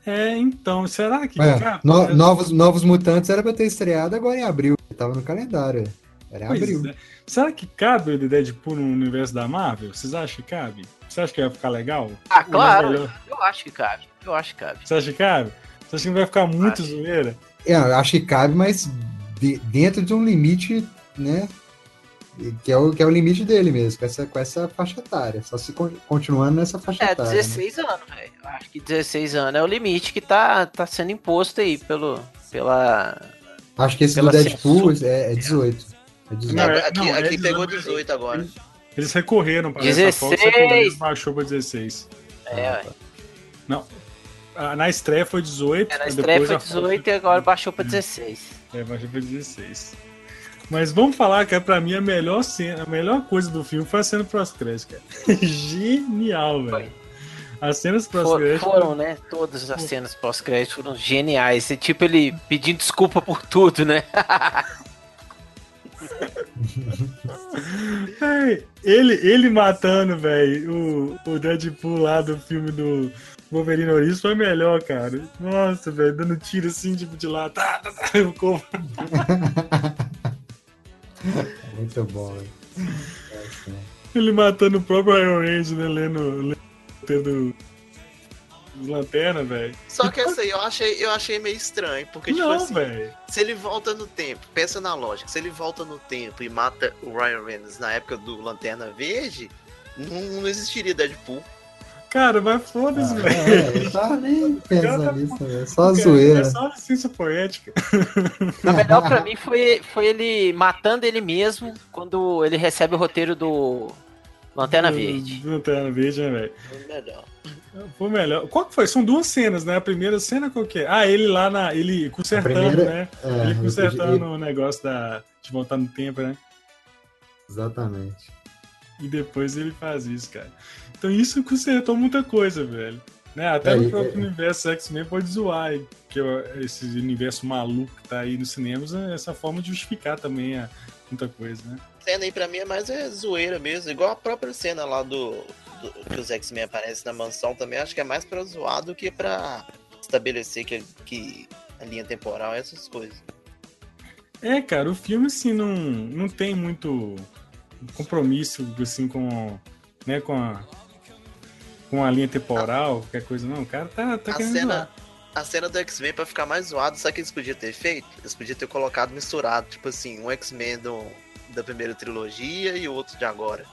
É, então, será que. É, cara, no, novos, novos Mutantes era pra ter estreado agora em abril. Tava no calendário. Era em pois abril. É. Será que cabe o Deadpool no universo da Marvel? Vocês acham que cabe? Você acha que vai ficar legal? Ah, claro. Eu acho que cabe. Eu acho que cabe. Você acha que cabe? Você acha que não vai ficar muito acho. zoeira? É, eu acho que cabe, mas de, dentro de um limite, né? Que é, o, que é o limite dele mesmo, com essa, com essa faixa etária. Só se continuando nessa faixa é, etária. É, 16 né? anos, velho. Acho que 16 anos é o limite que tá, tá sendo imposto aí pelo, pela. Acho que esse do Deadpool é, é 18. É 18. Não, é, aqui, não, aqui é pegou 18 agora. Eles recorreram para 16. essa Fox, baixou para 16. É, ah, tá. Não. Na estreia foi 18. É, na estreia foi 18 e agora baixou para 16. É, baixou para 16. Mas vamos falar que é pra mim a melhor cena, a melhor coisa do filme foi a cena pós-crédito, cara. (laughs) Genial, velho. As cenas pós-crédito. For, foram, né? Todas as cenas pós-crédito foram geniais. E, tipo, ele pedindo desculpa por tudo, né? (laughs) ele, ele matando, velho, o, o Deadpool lá do filme do Wolverine Origins foi melhor, cara. Nossa, velho, dando tiro assim, tipo, de lá. Tá, tá, tá. (laughs) (laughs) Muito bom, Ele matando o próprio Iron Range, né? Lendo, lendo do, Lanterna, velho. Só que essa aí eu achei, eu achei meio estranho, porque, tipo não, assim, véio. se ele volta no tempo, pensa na lógica, se ele volta no tempo e mata o Ryan Reynolds na época do Lanterna Verde, não, não existiria Deadpool. Cara, mas foda-se, ah, velho. É, eu tava nem pensando nisso, velho. Só cara, zoeira. É só licença poética. O melhor (laughs) pra mim foi, foi ele matando ele mesmo quando ele recebe o roteiro do Lanterna Verde. Lanterna Verde, né, velho? Foi melhor. Foi melhor. Qual que foi? São duas cenas, né? A primeira cena qual que é? Ah, ele lá na. Ele consertando, primeira, né? É, ele consertando ele... o negócio da, de voltar no tempo, né? Exatamente. E depois ele faz isso, cara. Então isso consertou muita coisa, velho. Né? Até é, no próprio é, universo X-Men pode zoar que esse universo maluco que tá aí nos cinemas, é essa forma de justificar também a, muita coisa, né? cena aí pra mim é mais é zoeira mesmo, igual a própria cena lá do, do que os X-Men aparecem na mansão também, acho que é mais pra zoar do que pra estabelecer que, que a linha temporal é essas coisas. É, cara, o filme assim não, não tem muito compromisso assim com, né, com a com a linha temporal, qualquer coisa não. O cara tá, tá a querendo cena, zoar. A cena do X-Men, pra ficar mais zoado, sabe o que eles podiam ter feito? Eles podiam ter colocado misturado, tipo assim, um X-Men da primeira trilogia e o outro de agora.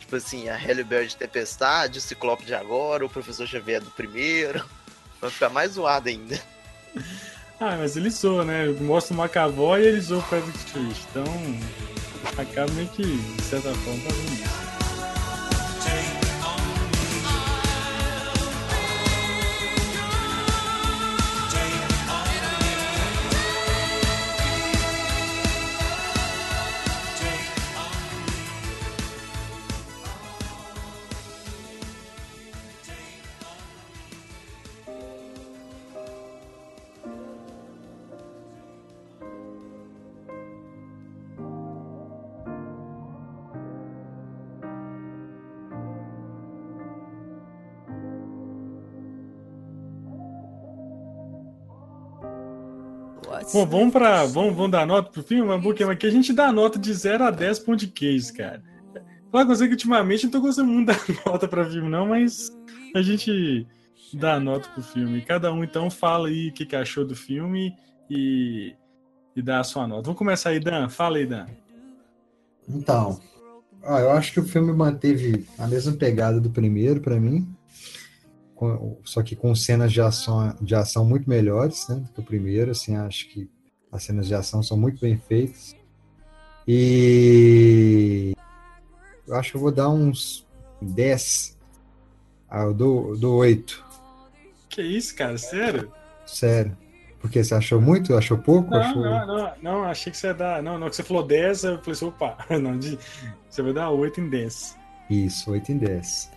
Tipo assim, a Halle Berry de Tempestade, o Ciclope de agora, o Professor Xavier do primeiro. (laughs) Vai ficar mais zoado ainda. Ah, mas ele zoa, né? Mostra o McAvoy e ele zoa o Patrick Stewart. Então, acaba meio que, de certa forma, fazendo isso. Bom, vamos, pra, vamos, vamos dar nota pro filme, mas porque aqui a gente dá nota de 0 a 10 pontos de queijo, cara. Falar com você que ultimamente não tô gostando muito (laughs) da nota pra filme, não, mas a gente dá nota pro filme. Cada um, então, fala aí o que, que achou do filme e, e dá a sua nota. Vamos começar aí, Dan. Fala aí, Dan. Então, ah, eu acho que o filme manteve a mesma pegada do primeiro para mim, com, só que com cenas de ação, de ação muito melhores né, do que o primeiro. Assim, acho que as cenas de ação são muito bem feitas. E eu acho que eu vou dar uns 10. Ah, eu dou, eu dou 8. Que isso, cara? Sério? Sério. Porque você achou muito? Achou pouco? Não, achou... não, não, não, achei que você ia dar. Não, não, que você falou 10, eu falei assim, opa, (laughs) não, de... você vai dar 8 em 10. Isso, 8 em 10.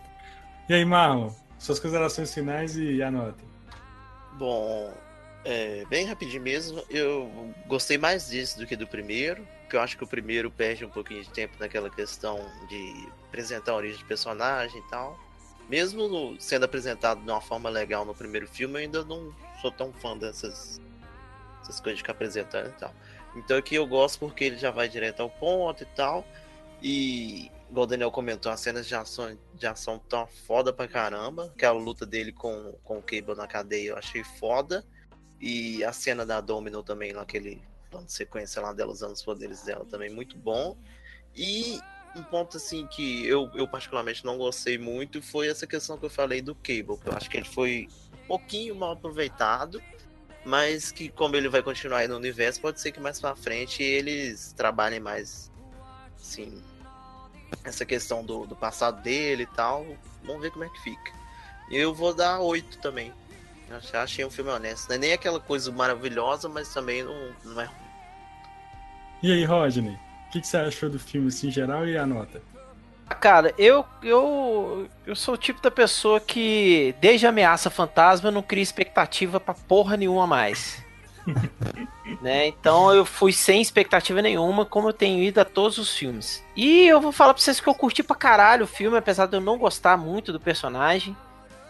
E aí, Marlon, suas considerações finais e a nota. Bom, é, bem rapidinho mesmo, eu gostei mais disso do que do primeiro, porque eu acho que o primeiro perde um pouquinho de tempo naquela questão de apresentar a origem do personagem e tal. Mesmo sendo apresentado de uma forma legal no primeiro filme, eu ainda não sou tão fã dessas, dessas coisas de ficar apresentando e tal. Então aqui eu gosto porque ele já vai direto ao ponto e tal. E igual o Daniel comentou, as cenas de ação, de ação tão foda pra caramba. Aquela luta dele com, com o Cable na cadeia eu achei foda. E a cena da Domino também, naquele plano de sequência lá dela usando os poderes dela também muito bom. E um ponto assim que eu, eu particularmente não gostei muito foi essa questão que eu falei do Cable, que eu acho que ele foi pouquinho mal aproveitado, mas que como ele vai continuar aí no universo, pode ser que mais para frente eles trabalhem mais, assim, essa questão do, do passado dele e tal. Vamos ver como é que fica. Eu vou dar oito também. Achei um filme honesto. Não é nem aquela coisa maravilhosa, mas também não, não é ruim. E aí, Rodney? O que, que, você achou do filme assim, em geral e a nota? Cara, eu, eu eu sou o tipo da pessoa que, desde a ameaça fantasma, não cria expectativa pra porra nenhuma mais. (laughs) né? Então eu fui sem expectativa nenhuma, como eu tenho ido a todos os filmes. E eu vou falar pra vocês que eu curti pra caralho o filme, apesar de eu não gostar muito do personagem.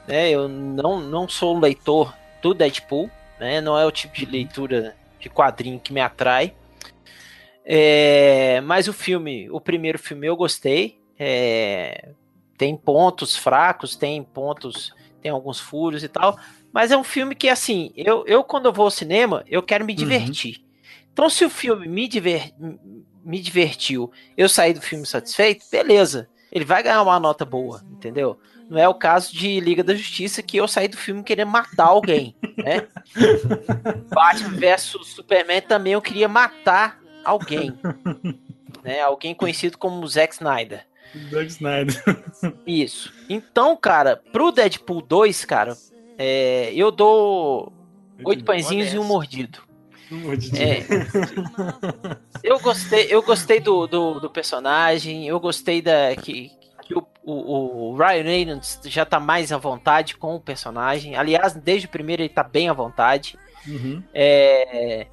Né? Eu não, não sou um leitor do Deadpool, né? Não é o tipo de leitura de quadrinho que me atrai. É, mas o filme, o primeiro filme eu gostei. É, tem pontos fracos, tem pontos, tem alguns furos e tal. Mas é um filme que, assim, eu, eu quando eu vou ao cinema, eu quero me uhum. divertir. Uhum. Então, se o filme me, diver, me divertiu, eu saí do filme satisfeito, beleza. Ele vai ganhar uma nota boa, entendeu? Não é o caso de Liga da Justiça que eu saí do filme querendo matar alguém, né? (laughs) Batman vs Superman também eu queria matar alguém, né? Alguém conhecido como Zack Snyder. Zack Snyder. Isso. Então, cara, pro Deadpool 2, cara, é, eu dou oito pãezinhos e um mordido. Um É, (laughs) eu gostei, eu gostei do, do, do, personagem, eu gostei da que, que o, o, o, Ryan Reynolds já tá mais à vontade com o personagem. Aliás, desde o primeiro ele tá bem à vontade. Uhum. É,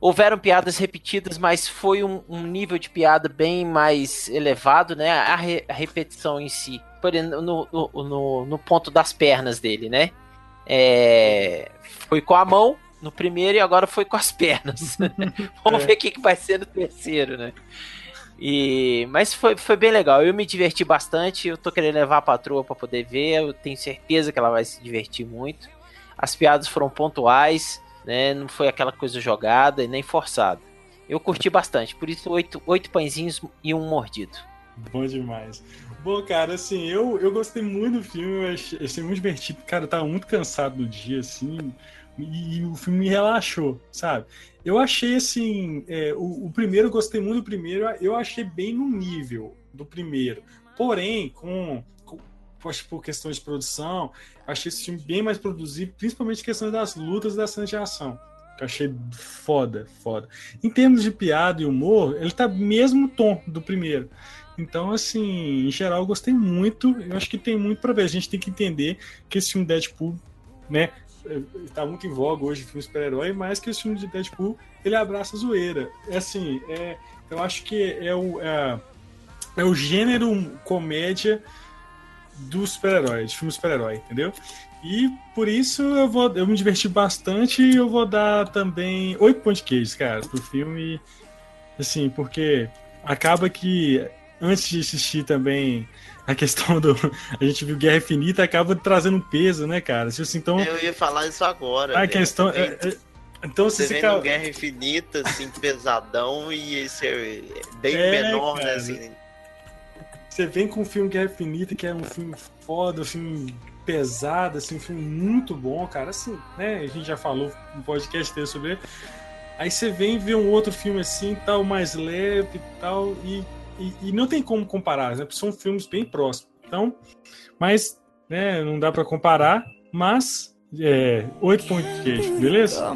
houveram piadas repetidas, mas foi um, um, nível de piada bem mais elevado, né? A, re, a repetição em si, por, no, no, no, no ponto das pernas dele, né? É, foi com a mão no primeiro e agora foi com as pernas. (laughs) (laughs) Vamos é. ver o que, que vai ser no terceiro, né? E, mas foi, foi bem legal. Eu me diverti bastante. Eu tô querendo levar a patroa para poder ver. Eu tenho certeza que ela vai se divertir muito. As piadas foram pontuais, né? Não foi aquela coisa jogada e nem forçada. Eu curti bastante. Por isso, oito, oito pãezinhos e um mordido. Bom demais. Bom, cara, assim, eu, eu gostei muito do filme, eu achei, achei muito divertido. Cara, eu tava muito cansado no dia, assim, e, e o filme me relaxou, sabe? Eu achei, assim, é, o, o, primeiro, gostei muito do primeiro, eu achei bem no nível do primeiro. Porém, com, por questões de produção, achei esse filme bem mais produzido, principalmente questões das lutas das cenas de ação. Que eu achei foda, foda. Em termos de piada e humor, ele tá mesmo tom do primeiro. Então, assim, em geral, eu gostei muito. Eu acho que tem muito para ver. A gente tem que entender que esse filme Deadpool, né, está muito em voga hoje, filme super-herói, mas que esse filme de Deadpool, ele abraça a zoeira. É assim, é, eu acho que é o, é, é o gênero comédia do super-herói, de filme super-herói, entendeu? E por isso eu vou eu me diverti bastante e eu vou dar também oito pontos de queijo, cara, pro filme. Assim, porque acaba que antes de assistir também a questão do. A gente viu Guerra Infinita, acaba trazendo um peso, né, cara? Assim, então, eu ia falar isso agora. A né? questão. É, é, então você, você fica... Guerra Infinita, assim, (laughs) pesadão e esse é bem é, menor, né, cara. né? Assim. Você vem com o filme Guerra Infinita, que é um filme foda, um filme pesado, assim, um filme muito bom, cara. Assim, né? A gente já falou no podcast dele sobre ele. Aí você vem ver um outro filme assim, tal, mais leve e tal, e, e, e, não tem como comparar, né? São filmes bem próximos. Então, mas, né, não dá para comparar, mas é, 8 pontos de queijo, beleza?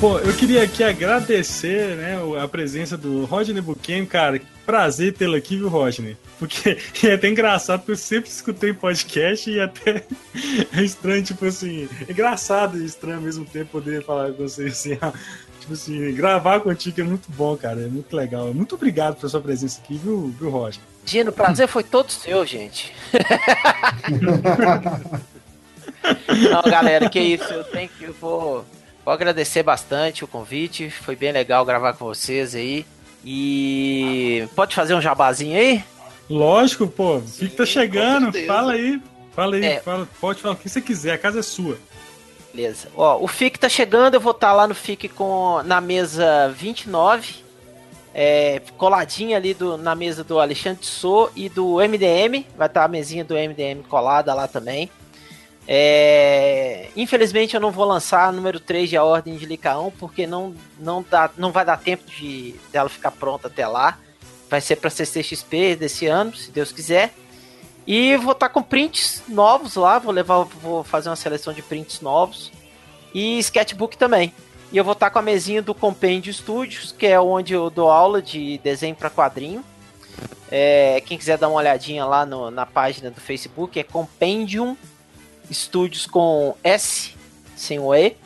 Pô, eu queria aqui agradecer, né, a presença do Rodney Buchanan, cara. Prazer tê-lo aqui, viu, Rodney? Porque (laughs) é até engraçado, porque eu sempre escutei podcast e até (laughs) é estranho, tipo assim, é engraçado e estranho ao mesmo tempo poder falar com você assim, tipo assim, gravar contigo é muito bom, cara, é muito legal. Muito obrigado pela sua presença aqui, viu, viu Rodney? Dino, prazer foi todo seu, gente. (laughs) Não, galera, que isso, eu tenho que, eu vou Vou agradecer bastante o convite, foi bem legal gravar com vocês aí. E pode fazer um jabazinho aí? Lógico, pô. O que tá chegando? Fala aí. Fala aí, é. fala, pode falar o que você quiser, a casa é sua. Beleza. Ó, o FIC tá chegando, eu vou estar tá lá no FIC com, na mesa 29, é, coladinha ali do, na mesa do Alexandre Sou e do MDM. Vai estar tá a mesinha do MDM colada lá também. É... Infelizmente eu não vou lançar número 3 de A Ordem de Licaão, porque não, não, dá, não vai dar tempo de dela ficar pronta até lá. Vai ser para CCXP desse ano, se Deus quiser. E vou estar tá com prints novos lá, vou levar, vou fazer uma seleção de prints novos. E sketchbook também. E eu vou estar tá com a mesinha do Compendio Studios, que é onde eu dou aula de desenho para quadrinho. É, quem quiser dar uma olhadinha lá no, na página do Facebook é Compendium Estúdios com S, sem o E.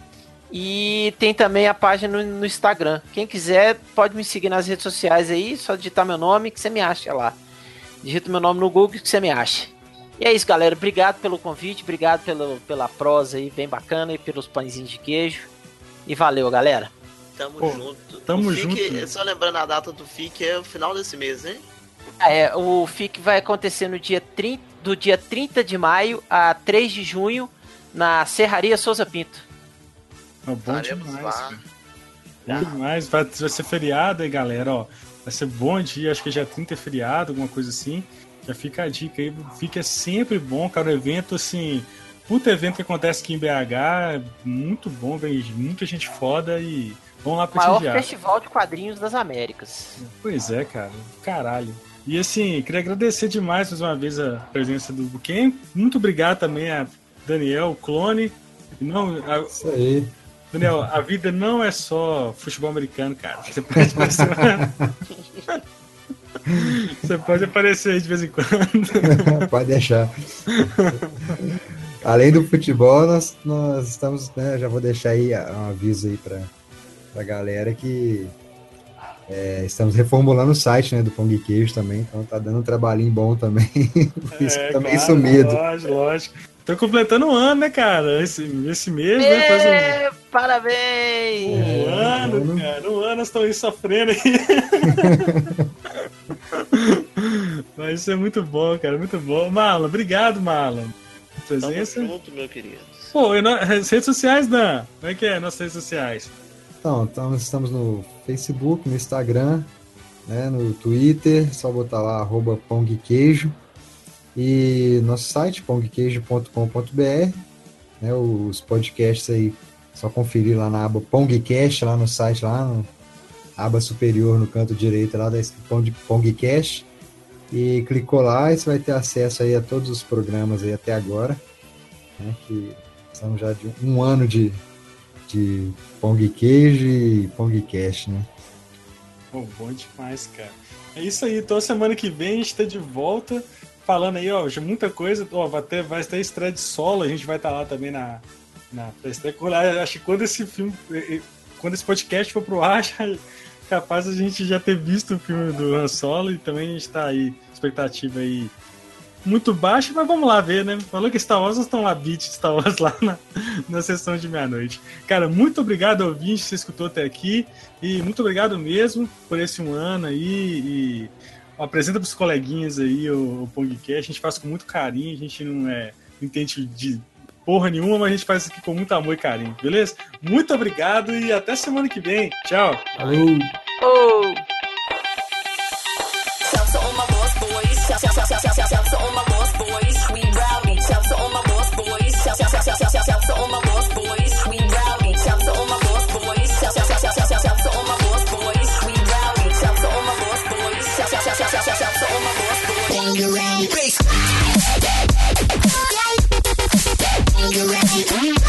E tem também a página no, no, Instagram. Quem quiser pode me seguir nas redes sociais aí, só digitar meu nome que você me acha lá. Digita meu nome no Google que você me acha. E é isso, galera. Obrigado pelo convite, obrigado pelo, pela prosa aí, bem bacana, e pelos pãezinhos de queijo. E valeu, galera. Tamo Pô, junto. Tamo FIC, junto. Só lembrando a data do FIC é o final desse mês, hein? É, o FIC vai acontecer no dia 30 do dia 30 de maio a 3 de junho na Serraria Souza Pinto. Oh, bom demais, lá. Bom demais. Vai, vai ser feriado aí, galera, ó. Vai ser bom dia, acho que já 30 é feriado, alguma coisa assim. Já fica a dica aí, fica sempre bom, cara. O evento, assim, puta evento que acontece aqui em BH, muito bom, vem muita gente foda e vamos lá prestigiar. O maior festival de quadrinhos das Américas. Pois é, cara, caralho. E assim, queria agradecer demais mais uma vez a presença do Buquem. Muito obrigado também a Daniel, clone. Não, a... Isso aí. Daniel, a vida não é só futebol americano, cara. Você pode aparecer, (laughs) Você pode aparecer aí de vez em quando. (laughs) pode deixar. Além do futebol, nós, nós estamos, né, já vou deixar aí um aviso aí para a galera que é, estamos reformulando o site né, do Pong Queijo também, então tá dando um trabalhinho bom também. (laughs) Isso é, também claro, sumido. Lógico, lógico. Tô completando um ano, né, cara? Esse, esse mês, né? Faz um... Parabéns! Um ano, cara. Um ano estão aí sofrendo aí. (laughs) Mas isso é muito bom, cara. Muito bom. Marlon, obrigado, Marlon. Presença. Tamo junto, meu querido. Pô, e nas redes sociais, Dan? Como é que é nas redes sociais? Então, então, estamos no Facebook, no Instagram, né, no Twitter, só botar lá, arroba pongqueijo. E nosso site, pongqueijo.com.br, né, os podcasts aí, só conferir lá na aba Pongcast, lá no site, lá aba superior no canto direito lá da Pong, Pongcast. E clicou lá e você vai ter acesso aí a todos os programas aí até agora, né, que são já de um ano de, de Pong Queijo e Pong Cash, né? Pô, bom demais, cara. É isso aí. Então, semana que vem a gente tá de volta falando aí, ó, muita coisa. Ó, vai ter, vai ter estreia de solo, a gente vai estar tá lá também na, na estreia. Acho que quando esse filme. Quando esse podcast for pro ar, (laughs) já, capaz a gente já ter visto o filme do Han Solo e também a gente tá aí, expectativa aí muito baixa, mas vamos lá ver, né? Falou que Star Wars estão lá, beat Star Wars lá na, na sessão de meia-noite. Cara, muito obrigado, ouvinte, que você escutou até aqui. E muito obrigado mesmo por esse um ano aí. E apresenta pros coleguinhas aí o, o Pongcast. A gente faz com muito carinho, a gente não é não entende de porra nenhuma, mas a gente faz isso aqui com muito amor e carinho, beleza? Muito obrigado e até semana que vem. Tchau. Valeu. Oh. I'm eating